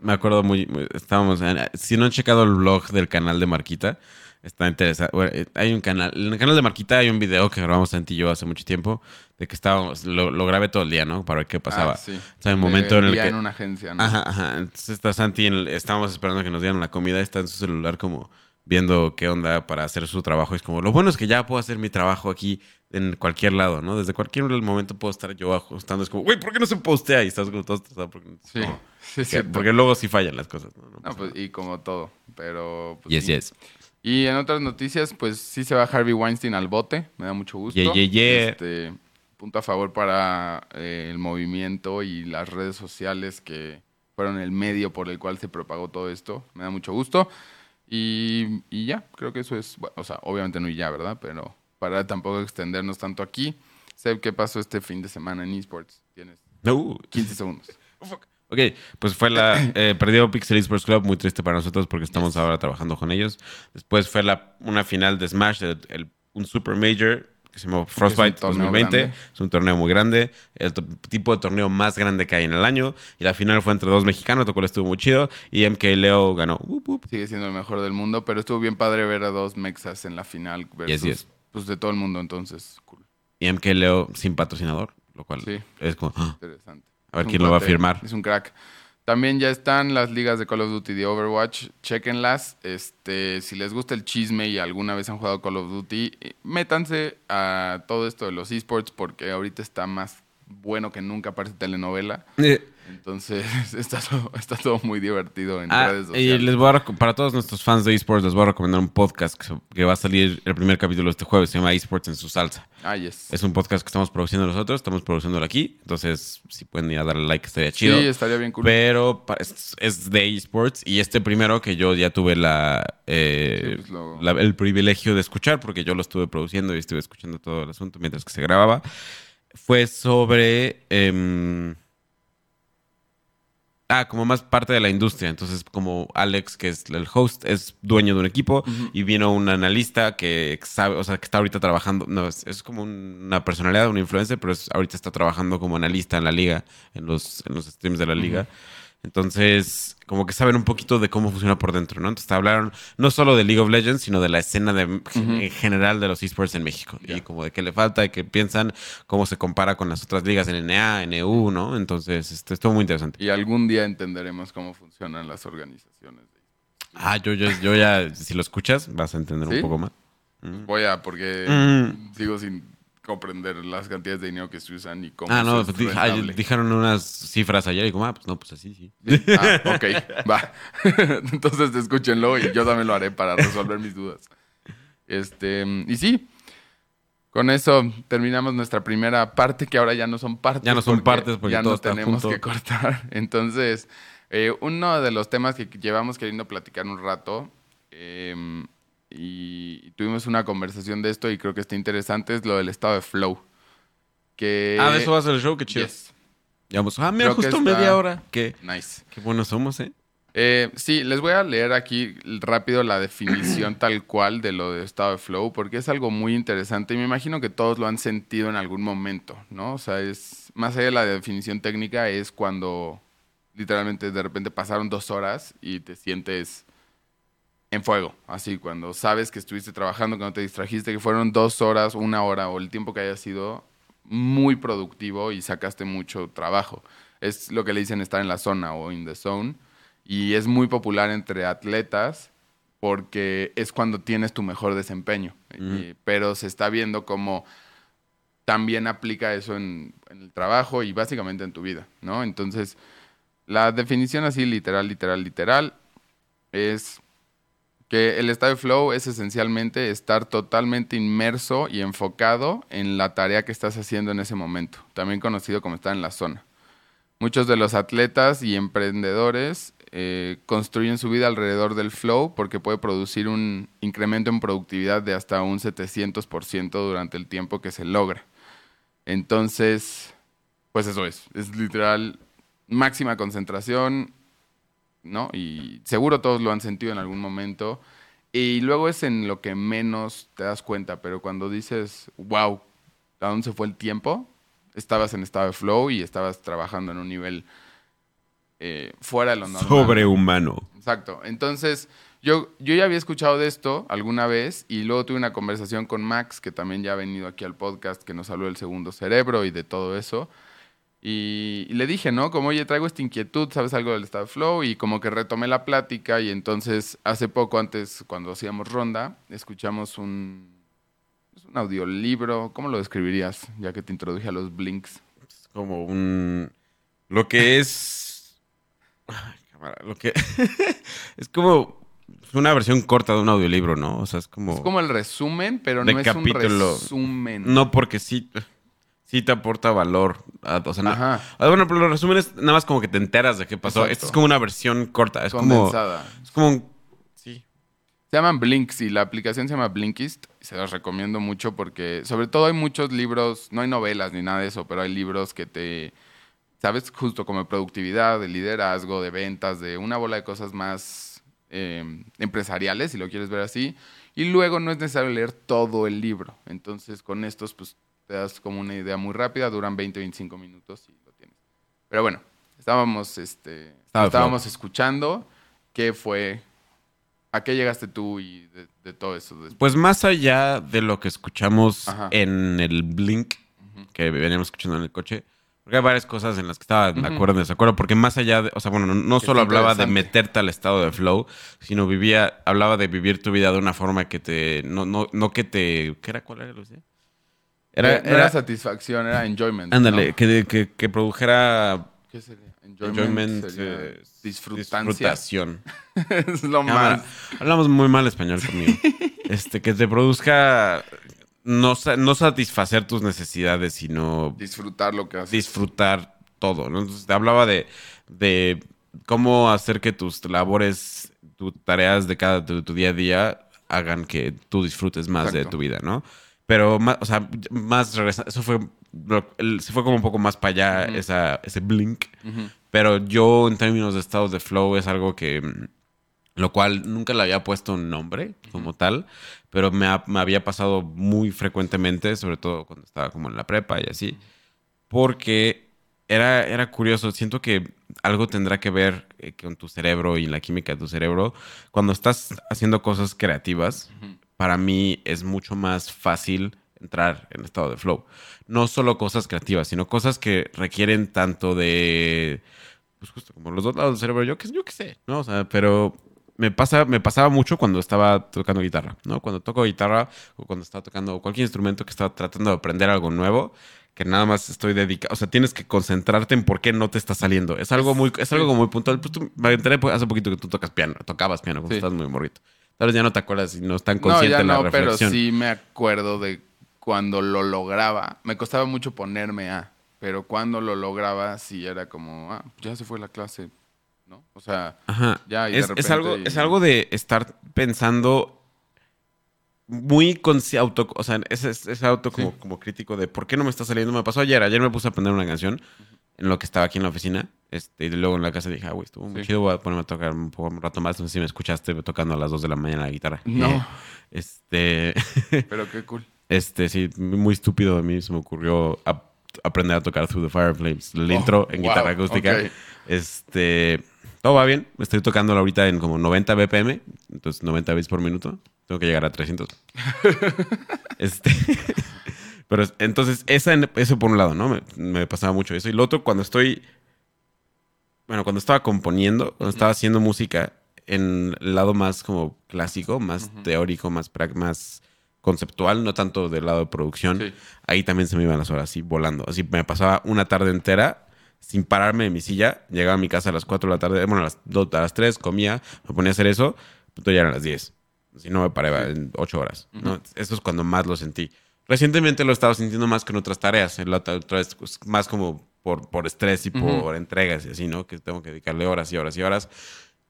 me acuerdo muy, muy- estábamos, en- si no han checado el blog del canal de Marquita, está interesante. Bueno, eh, hay un canal, en el canal de Marquita hay un video que grabamos Santi y yo hace mucho tiempo, de que estábamos, lo, lo grabé todo el día, ¿no? Para ver qué pasaba. Ah, sí. O sea, el momento en el que... en una agencia, ¿no? Ajá, ajá. Entonces está Santi, en el- estábamos esperando que nos dieran la comida, está en su celular como viendo qué onda para hacer su trabajo. Es como, lo bueno es que ya puedo hacer mi trabajo aquí en cualquier lado, ¿no? Desde cualquier momento puedo estar yo ajustando. Es como, güey, ¿por qué no se postea? Y estás como todo estresado porque, Sí, como- sí, sí. porque luego sí fallan las cosas, ¿no? No pues, nada. y como todo, pero... pues, yes, sí. yes. Y en otras noticias, pues sí se va Harvey Weinstein al bote, me da mucho gusto. Yeah, yeah, yeah. Este, punto a favor para eh, el movimiento y las redes sociales que fueron el medio por el cual se propagó todo esto. Me da mucho gusto. Y, y ya, creo que eso es, bueno, o sea, obviamente no y ya, ¿verdad? Pero para tampoco extendernos tanto aquí, sé qué pasó este fin de semana en esports. Tienes No. 15 segundos. Ok, pues fue la. Eh, perdió Pixel Esports Club, muy triste para nosotros porque estamos ahora trabajando con ellos. Después fue la, una final de Smash, el- el- un Super Major que se llamó Frostbite torneo 2020. grande. Es un torneo muy grande, el tipo de torneo más grande que hay en el año. Y la final fue entre dos mexicanos, lo cual estuvo muy chido. Y MK Leo ganó. Sigue siendo el mejor del mundo, pero estuvo bien padre ver a dos mexas en la final versus yes. Pues de todo el mundo, entonces, cool. Y MK Leo sin patrocinador, lo cual Sí. es como. ah, Interesante. A ver quién lo va a firmar. Es un crack. También ya están las ligas de Call of Duty de Overwatch. Chequenlas. Este, si les gusta el chisme y alguna vez han jugado Call of Duty, eh, métanse a todo esto de los esports porque ahorita está más bueno que nunca, parece telenovela. eh, Entonces está todo, está todo muy divertido en Ah, redes y sociales. les voy a para todos nuestros fans de esports les voy a recomendar un podcast que, va a salir el primer capítulo este jueves, se llama Esports en su salsa. Ah, yes. Es un podcast que estamos produciendo nosotros, estamos produciéndolo aquí, entonces si pueden ir a darle like estaría chido. Sí, estaría bien cool. Pero es, es de esports y este primero que yo ya tuve la, eh, Sí, pues lo- la- el privilegio de escuchar porque yo lo estuve produciendo y estuve escuchando todo el asunto mientras que se grababa, fue sobre... em, Ah, como más parte de la industria. Entonces, como Alex, que es el host, es dueño de un equipo y vino un analista que sabe, o sea, que está ahorita trabajando. No, es, es como un- una personalidad, un influencer, pero es- ahorita está trabajando como analista en la liga, en los, en los streams de la liga. Entonces, como que saben un poquito de cómo funciona por dentro, ¿no? Entonces, hablaron no solo de League of Legends, sino de la escena de, en general de los esports en México. Y como de qué le falta, de qué piensan, cómo se compara con las otras ligas en NA, NU, ¿no? Entonces, este, estuvo muy interesante. Y algún día entenderemos cómo funcionan las organizaciones. de Ah, yo, yo, yo ya, si lo escuchas, vas a entender ¿Sí? un poco más. Voy a, porque Mm. sigo sin comprender las cantidades de dinero que se usan y cómo Ah, no, pues, dijeron unas cifras ayer y como, ah, pues no, pues así, sí. Ah, ok, va. Entonces escúchenlo y yo también lo haré para resolver mis dudas. Este, y sí, con eso terminamos nuestra primera parte, que ahora ya no son partes. Ya no son partes porque ya todo no está tenemos junto. que cortar. Entonces, eh, uno de los temas que llevamos queriendo platicar un rato eh, y tuvimos una conversación de esto y creo que está interesante es lo del estado de flow. Que, ah, de eso va a ser el show, qué chido. Yes, Ya vamos, ah, mira, Creo que justo está- media hora. Qué, nice. qué buenos somos, ¿eh? Eh, sí, les voy a leer aquí rápido la definición tal cual de lo de estado de flow, porque es algo muy interesante y me imagino que todos lo han sentido en algún momento, ¿no? O sea, es más allá de la definición técnica, es cuando literalmente de repente pasaron dos horas y te sientes en fuego, así, cuando sabes que estuviste trabajando, que no te distrajiste, que fueron dos horas, una hora o el tiempo que haya sido muy productivo y sacaste mucho trabajo. Es lo que le dicen estar en la zona o in the zone y es muy popular entre atletas porque es cuando tienes tu mejor desempeño. Y- pero se está viendo como también aplica eso en, en el trabajo y básicamente en tu vida, ¿no? Entonces, la definición así literal, literal, literal es que el estado de flow es esencialmente estar totalmente inmerso y enfocado en la tarea que estás haciendo en ese momento, también conocido como estar en la zona. Muchos de los atletas y emprendedores eh, construyen su vida alrededor del flow porque puede producir un incremento en productividad de hasta un 700% durante el tiempo que se logra. Entonces, pues eso es, es literal máxima concentración, ¿no? Y seguro todos lo han sentido en algún momento. Y luego es en lo que menos te das cuenta, pero cuando dices, wow, ¿a dónde se fue el tiempo? Estabas en estado de flow y estabas trabajando en un nivel eh, fuera de lo normal. Sobrehumano. Exacto. Entonces, yo, yo ya había escuchado de esto alguna vez y luego tuve una conversación con Max, que también ya ha venido aquí al podcast, que nos habló del segundo cerebro y de todo eso. Y, y le dije, ¿no? Como, oye, traigo esta inquietud, ¿sabes algo del estado de flow? Y como que retomé la plática y entonces hace poco, antes, cuando hacíamos ronda, escuchamos un, es un audiolibro. ¿Cómo lo describirías? Ya que te introduje a los blinks. Es como un. Lo que es. Ay, cámara, Lo que. es como una versión corta de un audiolibro, ¿no? O sea, es como. Es como el resumen, pero no es capítulo. un resumen. No, porque sí. Sí te aporta valor. a- o sea, Ajá. Ah, bueno, pero los resúmenes nada más como que te enteras de qué pasó. Exacto. Esta es como una versión corta. Es como. condensada. Es como. un- Sí. Se llaman Blinks y la aplicación se llama Blinkist. y Se los recomiendo mucho porque, sobre todo, hay muchos libros, no hay novelas ni nada de eso, pero hay libros que te, sabes, justo como de productividad, de liderazgo, de ventas, de una bola de cosas más eh, empresariales, si lo quieres ver así. Y luego no es necesario leer todo el libro. Entonces, con estos, pues te das como una idea muy rápida, duran 20, 25 minutos y lo tienes. Pero bueno, estábamos, este, estábamos escuchando qué fue ¿A qué llegaste tú y de, de todo eso? después? Pues más allá de lo que escuchamos Ajá. en el Blink, que veníamos escuchando en el coche, porque hay varias cosas en las que estaba de acuerdo en desacuerdo, porque más allá de, o sea, bueno, no, Que solo hablaba de meterte al estado de flow, sino vivía, hablaba de vivir tu vida de una forma que te, no, no, no que te, ¿qué era? ¿Cuál era? Lucía? Era, no era satisfacción, era enjoyment. ándale, ¿no? que, que, que produjera ¿Qué sería? enjoyment, sería eh, disfrutación. es lo Cámara, más. Hablamos muy mal español conmigo. este, que te produzca no, no satisfacer tus necesidades, sino Disfrutar lo que haces. disfrutar todo. ¿no? Entonces, te hablaba de, de cómo hacer que tus labores, tus tareas de cada tu, tu día a día hagan que tú disfrutes más de tu vida, ¿no? Pero más, o sea, más regresa- eso fue, se fue como un poco más para allá, Ujú. esa, ese blink. Ujú. Pero yo, en términos de estados de flow, es algo que. mm, Lo cual nunca le había puesto un nombre como tal, pero me, ha- me había pasado muy frecuentemente, sobre todo cuando estaba como en la prepa y así, porque era, era curioso. Siento que algo tendrá que ver eh, con tu cerebro y la química de tu cerebro. Cuando estás haciendo cosas creativas, Ujú. Para mí es mucho más fácil entrar en estado de flow. No solo cosas creativas, sino cosas que requieren tanto de, pues justo como los dos lados del cerebro, yo qué yo qué sé, ¿no? O sea, pero me, pasa, me pasaba mucho cuando estaba tocando guitarra, ¿no? Cuando toco guitarra o cuando estaba tocando cualquier instrumento que estaba tratando de aprender algo nuevo, que nada más estoy dedicado, o sea, tienes que concentrarte en por qué no te está saliendo. Es algo muy, es algo muy puntual. Pues tú, me enteré hace poquito que tú tocas piano, tocabas piano cuando Sí. estás muy morrito. Tal vez ya no te acuerdas y no es tan No, consciente ya la no, pero sí me acuerdo de cuando lo lograba. Me costaba mucho ponerme a, pero cuando lo lograba sí era como, ah, ya se fue la clase, ¿no? O sea, Ajá. Ya, y de es, es repente algo, y- es algo de estar pensando muy auto, o sea, ese, ese auto como, Sí. como crítico de por qué no me está saliendo. Me pasó ayer, ayer me puse a aprender una canción en lo que estaba aquí en la oficina. Este, y luego en la casa dije, ah, güey, estuvo muy Sí. chido, voy a ponerme a tocar un, poco, un rato más. No sé si me escuchaste tocando a las 2 de la mañana la guitarra. No. Eh, Este, pero qué cool. este, sí, muy estúpido de mí se me ocurrió ap- aprender a tocar Through the Fire Flames, el intro en wow, guitarra acústica. Este, todo va bien. Estoy tocándolo ahorita en como 90 BPM, entonces 90 bits por minuto. Tengo que llegar a 300. este, pero es- entonces, esa, eso por un lado, ¿no? Me, me pasaba mucho eso. Y lo otro, cuando estoy, bueno, cuando estaba componiendo, cuando estaba haciendo música en el lado más como clásico, más teórico, más, más conceptual, no tanto del lado de producción, Sí. ahí también se me iban las horas, así volando. Así me pasaba una tarde entera sin pararme de mi silla. Llegaba a mi casa a las 4 de la tarde, bueno, a las, 2, a las 3, comía, me ponía a hacer eso, pero ya eran las 10. Si no me paraba en 8 horas. ¿no? Eso es cuando más lo sentí. Recientemente lo he estado sintiendo más que en otras tareas. En la otra vez, pues, más como por, por estrés y por entregas y así, ¿no? Que tengo que dedicarle horas y horas y horas.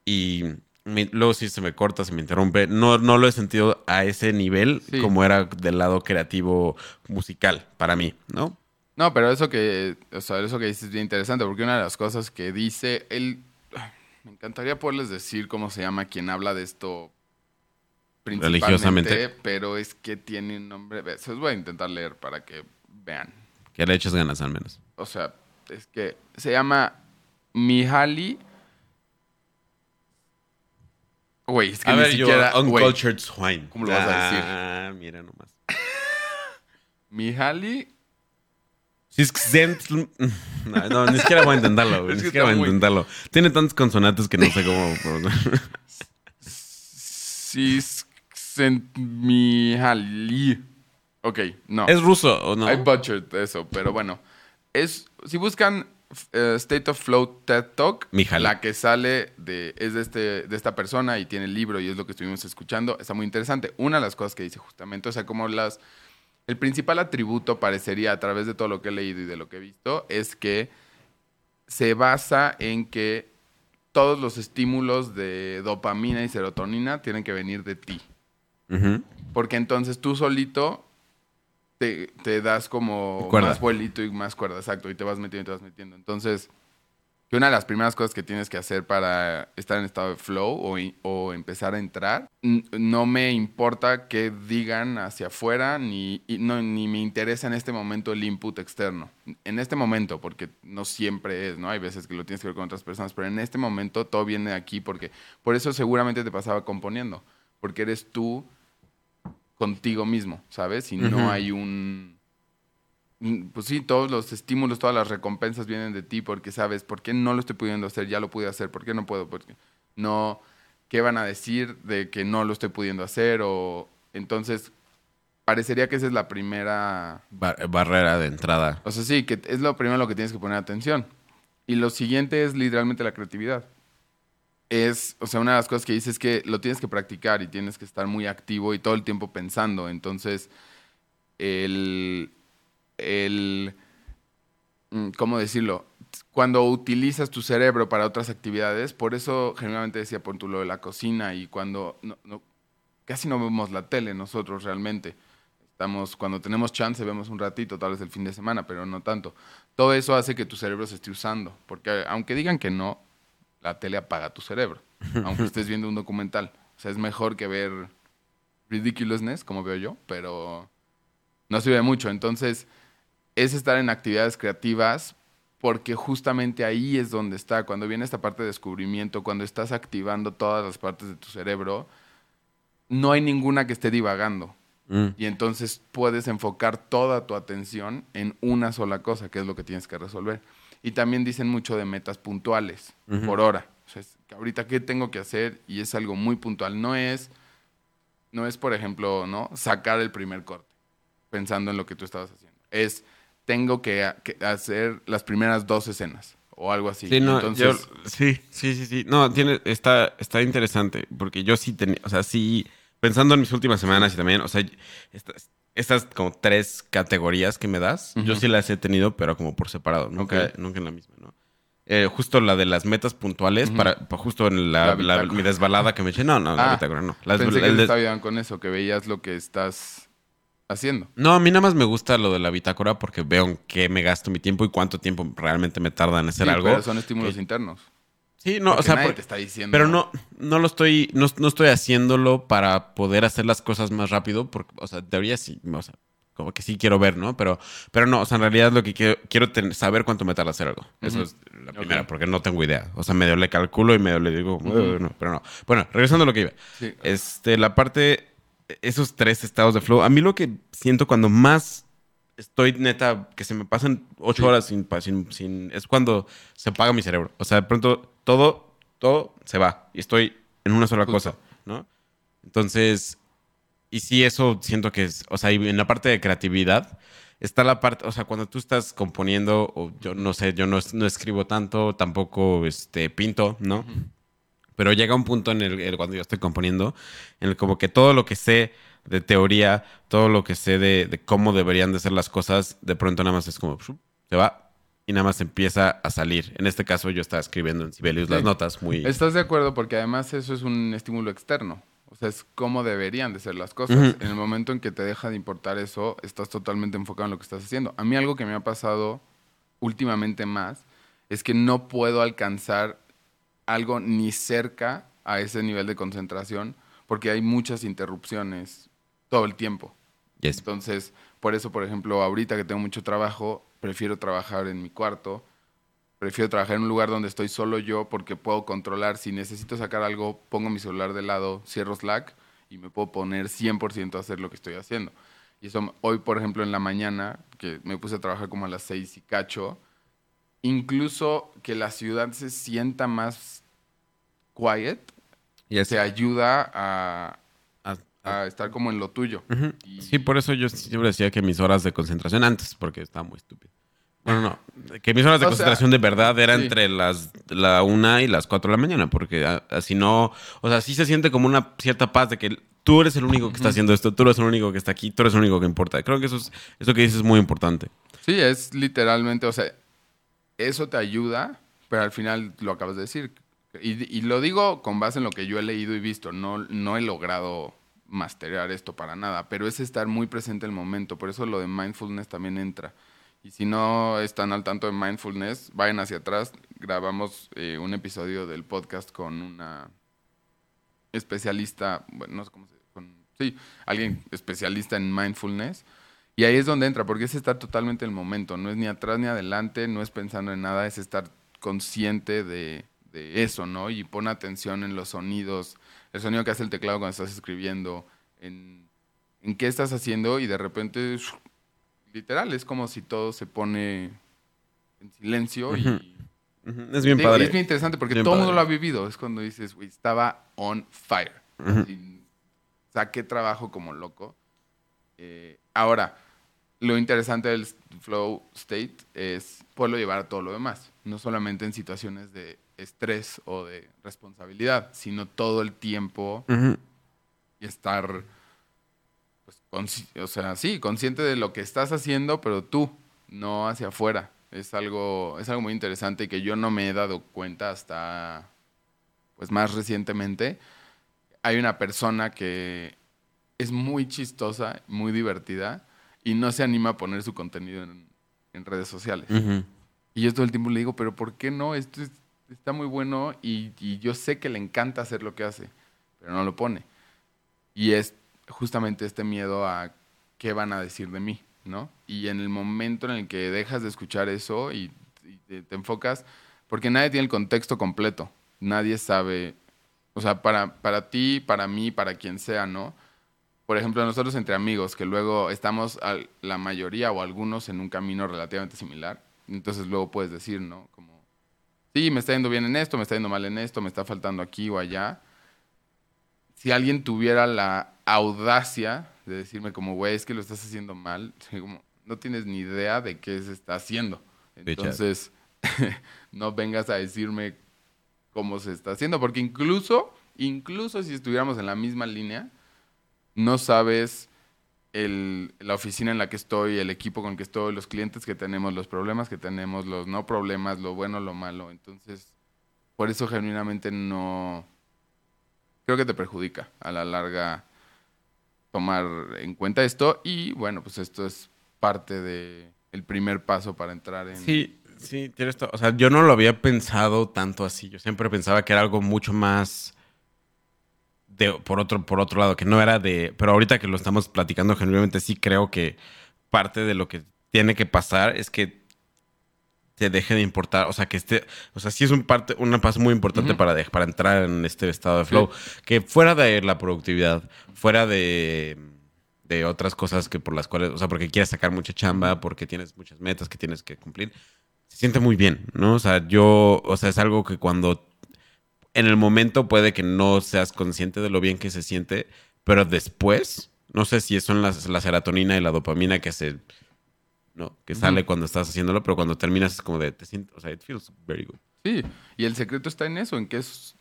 Y me- luego sí se me corta, se me interrumpe. No, no lo he sentido a ese nivel Sí. como era del lado creativo musical para mí, ¿no? No, pero eso que, o sea, eso que dices es bien interesante, porque una de las cosas que dice, él, me encantaría poderles decir cómo se llama quien habla de esto principalmente, Religiosamente. pero es que tiene un nombre, se los voy a intentar leer para que vean. Que le eches ganas al menos. O sea, es que se llama Mihaly. Güey, es que a ni ver, siquiera. yo, uncultured swine. ¿Cómo lo vas a decir? Ah, mira nomás. Mihaly. No, no, ni siquiera voy a intentarlo, güey. Ni siquiera voy a intentarlo. Tiene tantas consonantes que no sé cómo. Mihaly. Ok, no. ¿Es ruso o no? I butchered eso, pero bueno. Es, si buscan eh, State of Flow TED Talk, la que sale de, es de, este, de esta persona y tiene el libro y es lo que estuvimos escuchando, está muy interesante. Una de las cosas que dice justamente, o sea, como las... El principal atributo parecería, a través de todo lo que he leído y de lo que he visto, es que se basa en que todos los estímulos de dopamina y serotonina tienen que venir de ti. Porque entonces tú solito te, te das como Cuerda. más vuelito y más cuerda, exacto, y te vas metiendo y te vas metiendo. Entonces, que una de las primeras cosas que tienes que hacer para estar en estado de flow o, o empezar a entrar, no me importa que digan hacia afuera, ni, no, ni me interesa en este momento el input externo. En este momento, porque no siempre es, ¿no? Hay veces que lo tienes que ver con otras personas, pero en este momento todo viene de aquí, porque por eso seguramente te pasaba componiendo, porque eres tú contigo mismo, ¿sabes? Y no hay un... Pues sí, todos los estímulos, todas las recompensas vienen de ti porque sabes por qué no lo estoy pudiendo hacer, ya lo pude hacer, por qué no puedo, porque no, ¿qué van a decir de que no lo estoy pudiendo hacer? O entonces, parecería que esa es la primera Bar- barrera de entrada. o sea, sí, que es lo primero a lo que tienes que poner atención. Y lo siguiente es literalmente la creatividad. Es, o sea, una de las cosas que dice es que lo tienes que practicar y tienes que estar muy activo y todo el tiempo pensando. Entonces, el, el, mm, ¿cómo decirlo? Cuando utilizas tu cerebro para otras actividades, por eso generalmente decía por lo de la cocina y cuando casi no vemos la tele nosotros realmente. Estamos, cuando tenemos chance, vemos un ratito, tal vez el fin de semana, pero no tanto. Todo eso hace que tu cerebro se esté usando. Porque aunque digan que no, la tele apaga tu cerebro. aunque estés viendo un documental. O sea, es mejor que ver ridiculousness, como veo yo, pero no sirve mucho. Entonces, es estar en actividades creativas porque justamente ahí es donde está. Cuando viene esta parte de descubrimiento, cuando estás activando todas las partes de tu cerebro, no hay ninguna que esté divagando. Mm. Y entonces puedes enfocar toda tu atención en una sola cosa, que es lo que tienes que resolver. Y también dicen mucho de metas puntuales por hora. O sea, es ahorita qué tengo que hacer y es algo muy puntual. No es, no es por ejemplo, ¿no? Sacar el primer corte pensando en lo que tú estabas haciendo. Es, tengo que, hacer las primeras dos escenas o algo así. Sí, Entonces... sí, sí, sí, sí. No, tiene, está, está interesante porque yo sí tenía, o sea, sí, pensando en mis últimas semanas y también, o sea, estas, como tres categorías que me das, yo sí las he tenido, pero como por separado, nunca, nunca en la misma, ¿no? Eh, justo la de las metas puntuales, para, justo en la, mi desbalada que me eché. No, no, la ah, bitácora no. pensé que te con eso, que veías lo que estás haciendo. No, a mí nada más me gusta lo de la bitácora porque veo en qué me gasto mi tiempo y cuánto tiempo realmente me tarda en hacer algo. Pero son estímulos internos. Sí, no, o sea, nadie te está diciendo. pero no, no lo estoy, no, no, estoy haciéndolo para poder hacer las cosas más rápido, porque, o sea, teoría sí, o sea, como que sí quiero ver, ¿no? Pero, pero no, o sea, en realidad lo que quiero, quiero saber cuánto me tarda hacer algo. Eso es la primera, porque no tengo idea. O sea, medio le calculo y medio le digo, no, pero no. Bueno, regresando a lo que iba. Este, la parte, esos tres estados de flow, a mí lo que siento cuando más estoy neta, que se me pasan ocho horas sin, sin, sin, es cuando se apaga mi cerebro. O sea, de pronto todo, todo se va y estoy en una sola cosa, ¿no? Entonces, y sí, eso siento que es, o sea, en la parte de creatividad está la parte, o sea, cuando tú estás componiendo, o yo no sé, yo no, no escribo tanto, tampoco este, pinto, ¿no? Pero llega un punto en el, cuando yo estoy componiendo, en el como que todo lo que sé de teoría, todo lo que sé de, cómo deberían de ser las cosas, de pronto nada más es como, se va y nada más empieza a salir. En este caso yo estaba escribiendo en Sibelius las notas muy... ¿Estás de acuerdo? Porque además eso es un estímulo externo. O sea, es cómo deberían de ser las cosas. En el momento en que te deja de importar eso, estás totalmente enfocado en lo que estás haciendo. A mí algo que me ha pasado últimamente más es que no puedo alcanzar algo ni cerca a ese nivel de concentración porque hay muchas interrupciones todo el tiempo. Entonces, por eso, por ejemplo, ahorita que tengo mucho trabajo, prefiero trabajar en mi cuarto Prefiero trabajar en un lugar donde estoy solo yo porque puedo controlar. Si necesito sacar algo, pongo mi celular de lado, cierro Slack y me puedo poner 100% a hacer lo que estoy haciendo. Y eso, hoy, por ejemplo, en la mañana, que me puse a trabajar como a las seis y cacho, incluso que la ciudad se sienta más quiet, se ayuda a, a, estar como en lo tuyo. Sí, por eso yo siempre decía que mis horas de concentración antes, porque estaba muy estúpido. Bueno, no. Que mis horas de concentración de verdad era entre las la una y las cuatro de la mañana, porque así no. O sea, sí se siente como una cierta paz de que tú eres el único que está haciendo esto, tú eres el único que está aquí, tú eres el único que importa. Creo que eso, es, eso que dices es muy importante. Sí, es literalmente, o sea, eso te ayuda, pero al final lo acabas de decir. Y, y lo digo con base en lo que yo he leído y visto. No, no he logrado masterear esto para nada, pero es estar muy presente en el momento. Por eso lo de mindfulness también entra. Y si no están al tanto de mindfulness, vayan hacia atrás. Grabamos eh, un episodio del podcast con una especialista, bueno, no sé cómo se sí, alguien especialista en mindfulness. Y ahí es donde entra, porque es estar totalmente en el momento. No es ni atrás ni adelante, no es pensando en nada, es estar consciente de, de eso, ¿no? Y pon atención en los sonidos, el sonido que hace el teclado cuando estás escribiendo, en, en qué estás haciendo y de repente literal, es como si todo se pone en silencio y... Es bien padre. Es bien interesante porque todo el mundo lo ha vivido. Es cuando dices, güey, estaba on fire. saqué trabajo como loco. Eh, ahora, lo interesante del flow state es poderlo llevar a todo lo demás. No solamente en situaciones de estrés o de responsabilidad, sino todo el tiempo y estar o sea, sí, consciente de lo que estás haciendo, pero tú, no hacia afuera. Es algo, es algo muy interesante que yo no me he dado cuenta hasta, pues más recientemente. Hay una persona que es muy chistosa, muy divertida, y no se anima a poner su contenido en, redes sociales. Y yo todo el tiempo le digo, pero ¿por qué no? Esto está muy bueno y, y yo sé que le encanta hacer lo que hace, pero no lo pone. Y es justamente este miedo a qué van a decir de mí, ¿no? Y en el momento en el que dejas de escuchar eso y, te, enfocas, porque nadie tiene el contexto completo, nadie sabe, o sea, para, para ti, para mí, para quien sea, ¿no? Por ejemplo, nosotros entre amigos, que luego estamos la mayoría o algunos en un camino relativamente similar, entonces luego puedes decir, ¿no? Sí, me está yendo bien en esto, me está yendo mal en esto, me está faltando aquí o allá. Si alguien tuviera la audacia de decirme como, güey, es que lo estás haciendo mal, como, no tienes ni idea de qué se está haciendo. Entonces, no vengas a decirme cómo se está haciendo, porque incluso, incluso si estuviéramos en la misma línea, no sabes el, la oficina en la que estoy, el equipo con el que estoy, los clientes que tenemos, los problemas que tenemos, los no problemas, lo bueno, lo malo. Entonces, por eso genuinamente no... Creo que te perjudica a la larga tomar en cuenta esto y bueno, pues esto es parte de primer paso para entrar en... Sí, sí, tienes. O sea, yo no lo había pensado tanto así. Yo siempre pensaba que era algo mucho más por, otro, por otro lado, que no era de... Pero ahorita que lo estamos platicando, genuinamente sí creo que parte de lo que tiene que pasar es que te deje de importar, o sea, que esté, o sea, sí es un parte, una paso muy importante para, para entrar en este estado de flow, que fuera de la productividad, fuera de, de otras cosas que por las cuales, o sea, porque quieres sacar mucha chamba, porque tienes muchas metas que tienes que cumplir, se siente muy bien, ¿no? O sea, yo, o sea, es algo que cuando en el momento puede que no seas consciente de lo bien que se siente, pero después, no sé si son las, la serotonina y la dopamina que se, no, que sale cuando estás haciéndolo, pero cuando terminas es como de, te sientes, o sea, it feels very good. Sí, y el secreto está en eso, en que es,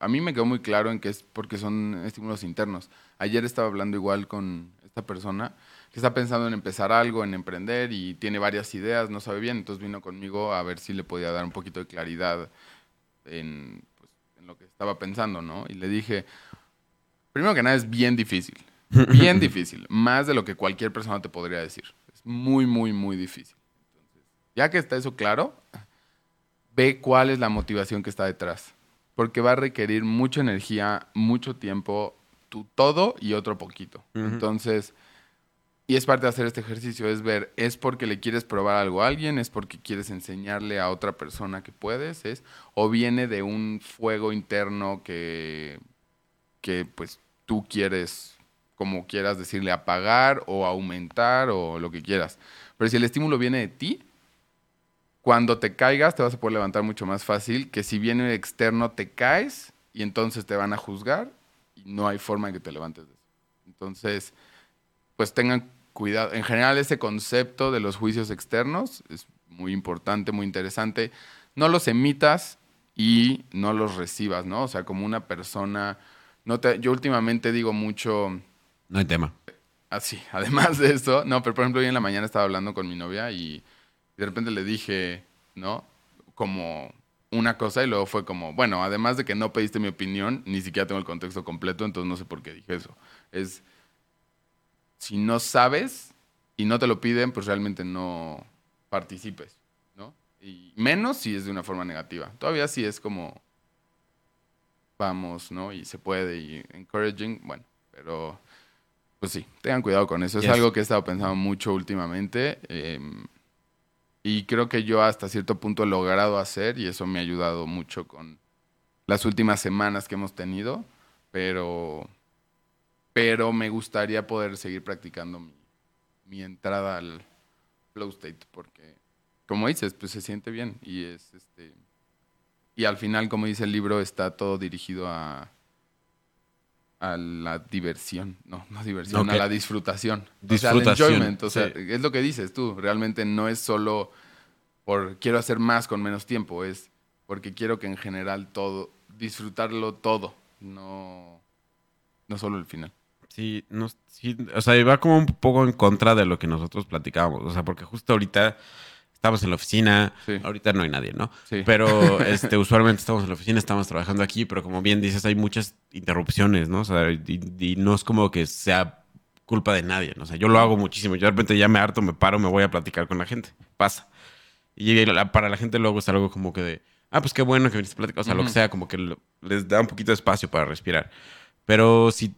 a mí me quedó muy claro en que es porque son estímulos internos. Ayer estaba hablando igual con esta persona que está pensando en empezar algo, en emprender y tiene varias ideas, no sabe bien, entonces vino conmigo a ver si le podía dar un poquito de claridad en lo que estaba pensando, ¿no? Y le dije, primero que nada es bien difícil, bien difícil, más de lo que cualquier persona te podría decir. Es muy, muy, muy difícil. Entonces, ya que está eso claro, ve cuál es la motivación que está detrás, porque va a requerir mucha energía, mucho tiempo, tu todo y otro poquito. Entonces y es parte de hacer este ejercicio, es ver, ¿es porque le quieres probar algo a alguien? ¿Es porque quieres enseñarle a otra persona que puedes? ¿Es? ¿O viene de un fuego interno que, que pues tú quieres, como quieras decirle, apagar o aumentar o lo que quieras? Pero si el estímulo viene de ti, cuando te caigas te vas a poder levantar mucho más fácil que si viene externo te caes y entonces te van a juzgar y no hay forma de que te levantes de eso. Entonces, pues tengan cuidado. En general, ese concepto de los juicios externos es muy importante, muy interesante. No los emitas y no los recibas, ¿no? O sea, como una persona. No te, yo últimamente digo mucho. No hay tema. Así, además de eso, no, pero por ejemplo, hoy en la mañana estaba hablando con mi novia y de repente le dije, ¿no? Como una cosa y luego fue como, bueno, además de que no pediste mi opinión, ni siquiera tengo el contexto completo, entonces no sé por qué dije eso. Es si no sabes y no te lo piden, pues realmente no participes, ¿no? Y menos si es de una forma negativa. Todavía sí es como vamos, ¿no? Y se puede y encouraging, bueno, pero pues sí, tengan cuidado con eso. Es algo que he estado pensando mucho últimamente. Em, y creo que yo hasta cierto punto he logrado hacer y eso me ha ayudado mucho con las últimas semanas que hemos tenido, pero pero me gustaría poder seguir practicando mi, entrada al flow state, porque, como dices, pues se siente bien y es este y al final, como dice el libro, está todo dirigido a a la diversión, no, no diversión, a la disfrutación. Disfrutación. O sea, enjoyment, o sea, es lo que dices tú, realmente no es solo por quiero hacer más con menos tiempo, es porque quiero que en general todo, disfrutarlo todo, no, no solo el final. Sí, no, sí, o sea, va como un poco en contra de lo que nosotros platicábamos. O sea, porque justo ahorita estamos en la oficina, ahorita no hay nadie, ¿no? Sí. Pero este, usualmente estamos en la oficina, estamos trabajando aquí, pero como bien dices, hay muchas interrupciones, ¿no? O sea, y, no es como que sea culpa de nadie, ¿no? O sea, yo lo hago muchísimo. Yo de repente ya me harto, me paro, me voy a platicar con la gente. Pasa. Y para la gente luego es algo como que de, ah, pues qué bueno que viniste a platicar. O sea, lo que sea, como que les da un poquito de espacio para respirar. Pero si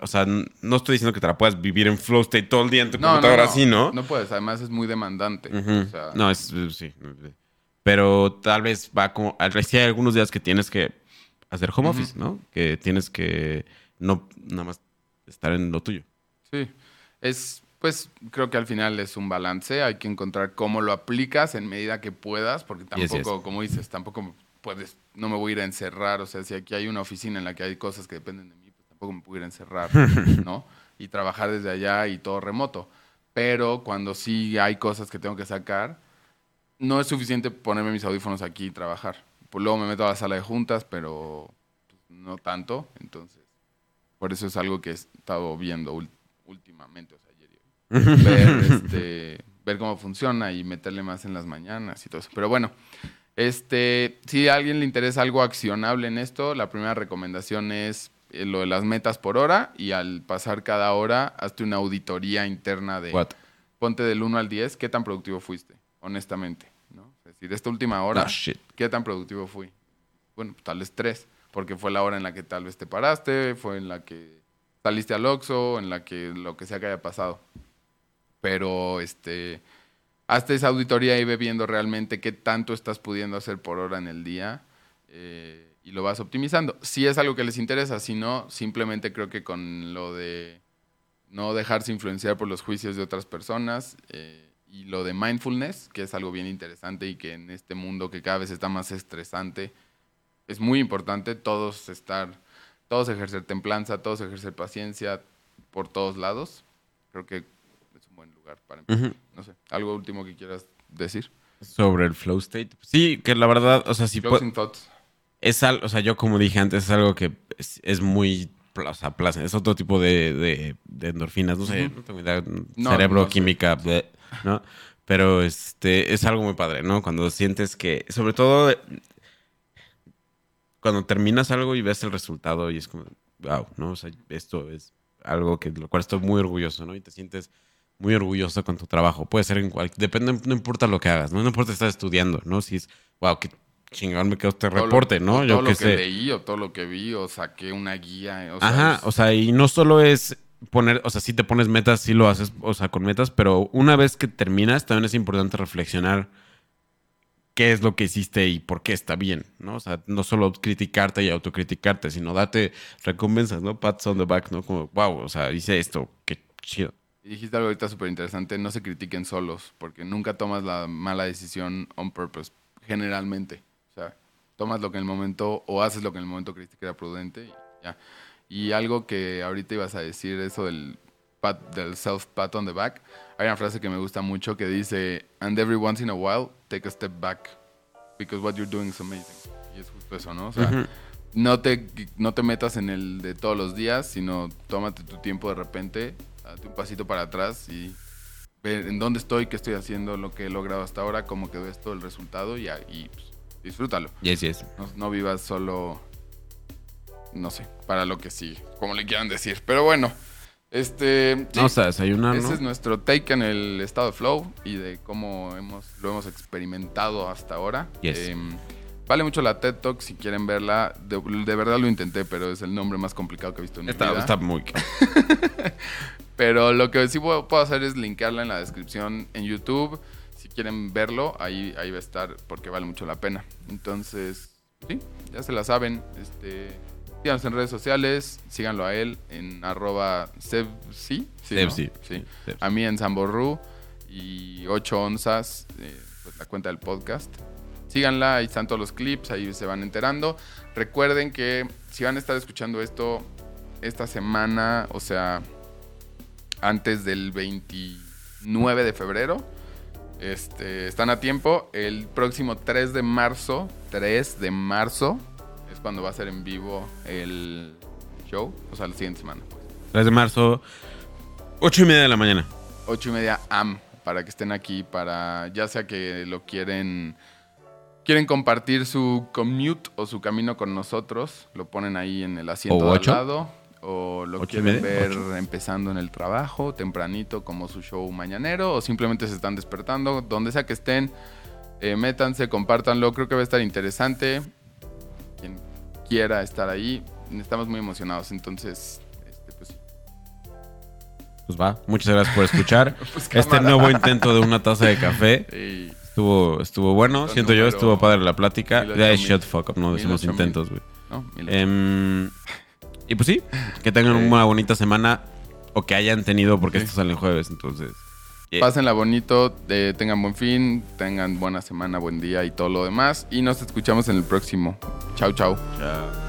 o sea, no estoy diciendo que te la puedas vivir en flow state todo el día en tu computadora así, ¿no? No puedes, además es muy demandante. No, es, sí. Pero tal vez va como, sí hay algunos días que tienes que hacer home office, ¿no? Que tienes que no nada más estar en lo tuyo. Sí, es, pues creo que al final es un balance. Hay que encontrar cómo lo aplicas en medida que puedas, porque Yes, tampoco, yes. como dices, tampoco puedes, no me voy a ir a encerrar. O sea, si aquí hay una oficina en la que hay cosas que dependen de mí, tampoco me puedo ir a encerrar, ¿no? Y trabajar desde allá y todo remoto. Pero cuando sí hay cosas que tengo que sacar, no es suficiente ponerme mis audífonos aquí y trabajar. Pues luego me meto a la sala de juntas, pero pues, no tanto. Entonces, por eso es algo que he estado viendo últimamente, o sea, ayer y ver, este, ver cómo funciona y meterle más en las mañanas y todo eso. Pero bueno, este, si a alguien le interesa algo accionable en esto, la primera recomendación es lo de las metas por hora y al pasar cada hora, hazte una auditoría interna de What? ponte del 1 al 10, ¿qué tan productivo fuiste? Honestamente, ¿no? Es decir, esta última hora, Ah, shit. ¿qué tan productivo fui? Bueno, pues, tal vez 3, porque fue la hora en la que tal vez te paraste, fue en la que saliste al Oxxo, en la que lo que sea que haya pasado. Pero, este, hazte esa auditoría y ve viendo realmente qué tanto estás pudiendo hacer por hora en el día eh, y lo vas optimizando. Si es algo que les interesa, si no, simplemente creo que con lo de no dejarse influenciar por los juicios de otras personas eh, y lo de mindfulness, que es algo bien interesante y que en este mundo que cada vez está más estresante, es muy importante todos estar, todos ejercer templanza, todos ejercer paciencia por todos lados. Creo que es un buen lugar para empezar. No sé, algo último que quieras decir. Sobre el flow state. Sí, que la verdad, o sea, si Closing thoughts. Es algo, o sea, yo como dije antes, es algo que es, es muy, pla- o sea, placer, es otro tipo de, de- de endorfinas, no sé, no tengo idea, No, cerebro, no química, bleh, ¿no? Pero este, es algo muy padre, ¿no? Cuando sientes que, sobre todo, eh, cuando terminas algo y ves el resultado y es como, wow, ¿no? O sea, esto es algo que, de lo cual estoy muy orgulloso, ¿no? Y te sientes muy orgulloso con tu trabajo. Puede ser en cual, depende, no importa lo que hagas, ¿no? No importa si estás estudiando, ¿no? Si es, wow, qué chingón me quedó este lo- reporte, ¿no? Todo lo que sé. leí o todo lo que vi o saqué una guía. O Ajá, o sea, y no solo es poner, o sea, si te pones metas, sí lo haces, o sea, con metas, pero una vez que terminas, también es importante reflexionar qué es lo que hiciste y por qué está bien, ¿no? O sea, no solo criticarte y autocriticarte, sino date recompensas, ¿no? Pats on the back, ¿no? Como, wow, o sea, hice esto, qué chido. Y dijiste algo ahorita súper interesante, no se critiquen solos, porque nunca tomas la mala decisión on purpose, generalmente. Sea, tomas lo que en el momento, o haces lo que en el momento creíste que era prudente y ya. Y algo que ahorita ibas a decir, eso del, pat, del self pat on the back, hay una frase que me gusta mucho que dice, and every once in a while, take a step back, because what you're doing is amazing. Y es justo eso, ¿no? O sea, Ujú. no te, no te metas en el de todos los días, sino tómate tu tiempo de repente, date un pasito para atrás y ver en dónde estoy, qué estoy haciendo, lo que he logrado hasta ahora, cómo quedó esto, el resultado y, y pues, disfrútalo. Yes, yes. No, no vivas solo, no sé, para lo que sigue, como le quieran decir. Pero bueno, este... sí, o sea, desayunar, ¿no? ese es nuestro take en el estado de flow y de cómo hemos, lo hemos experimentado hasta ahora. Yes. Em, vale mucho la TED Talk si quieren verla. De, de verdad lo intenté, pero es el nombre más complicado que he visto en mi Está, vida. está muy... Pero lo que sí puedo, puedo hacer es linkarla en la descripción en YouTube. Quieren verlo, ahí, ahí va a estar porque vale mucho la pena. Entonces, sí, ya se la saben. Este, síganos en redes sociales, síganlo a él en arroba sebsi. Sí. A mí en Samborru y 8 onzas, eh, pues la cuenta del podcast. Síganla, ahí están todos los clips, ahí se van enterando. Recuerden que si van a estar escuchando esto esta semana, o sea, antes del 29 de febrero, este, están a tiempo. El próximo 3 de marzo, 3 de marzo, es cuando va a ser en vivo el show, o sea, la siguiente semana. 3 de marzo, 8 y media de la mañana. 8 y media AM para que estén aquí, para ya sea que lo quieren quieren compartir su commute o su camino con nosotros, lo ponen ahí en el asiento ¿O de al lado o lo ¿Ocho y quieren ver empezando en el trabajo, tempranito como su show mañanero o simplemente se están despertando, donde sea que estén, eh, métanse, compártanlo, creo que va a estar interesante. Quien quiera estar ahí, estamos muy emocionados, entonces este, pues, sí. Pues va, muchas gracias por escuchar. Pues, este nuevo intento de una taza de café estuvo, estuvo bueno. Siento yo, estuvo padre la plática. Ya shut fuck up, no decimos intentos, güey. ¿no? Em, y pues sí, que tengan una bonita semana. o que hayan tenido, porque Sí. esto sale el jueves, entonces. eh, Pásenla bonito, eh, tengan buen fin, tengan buena semana, buen día y todo lo demás. Y nos escuchamos en el próximo. Chau, chau. chao.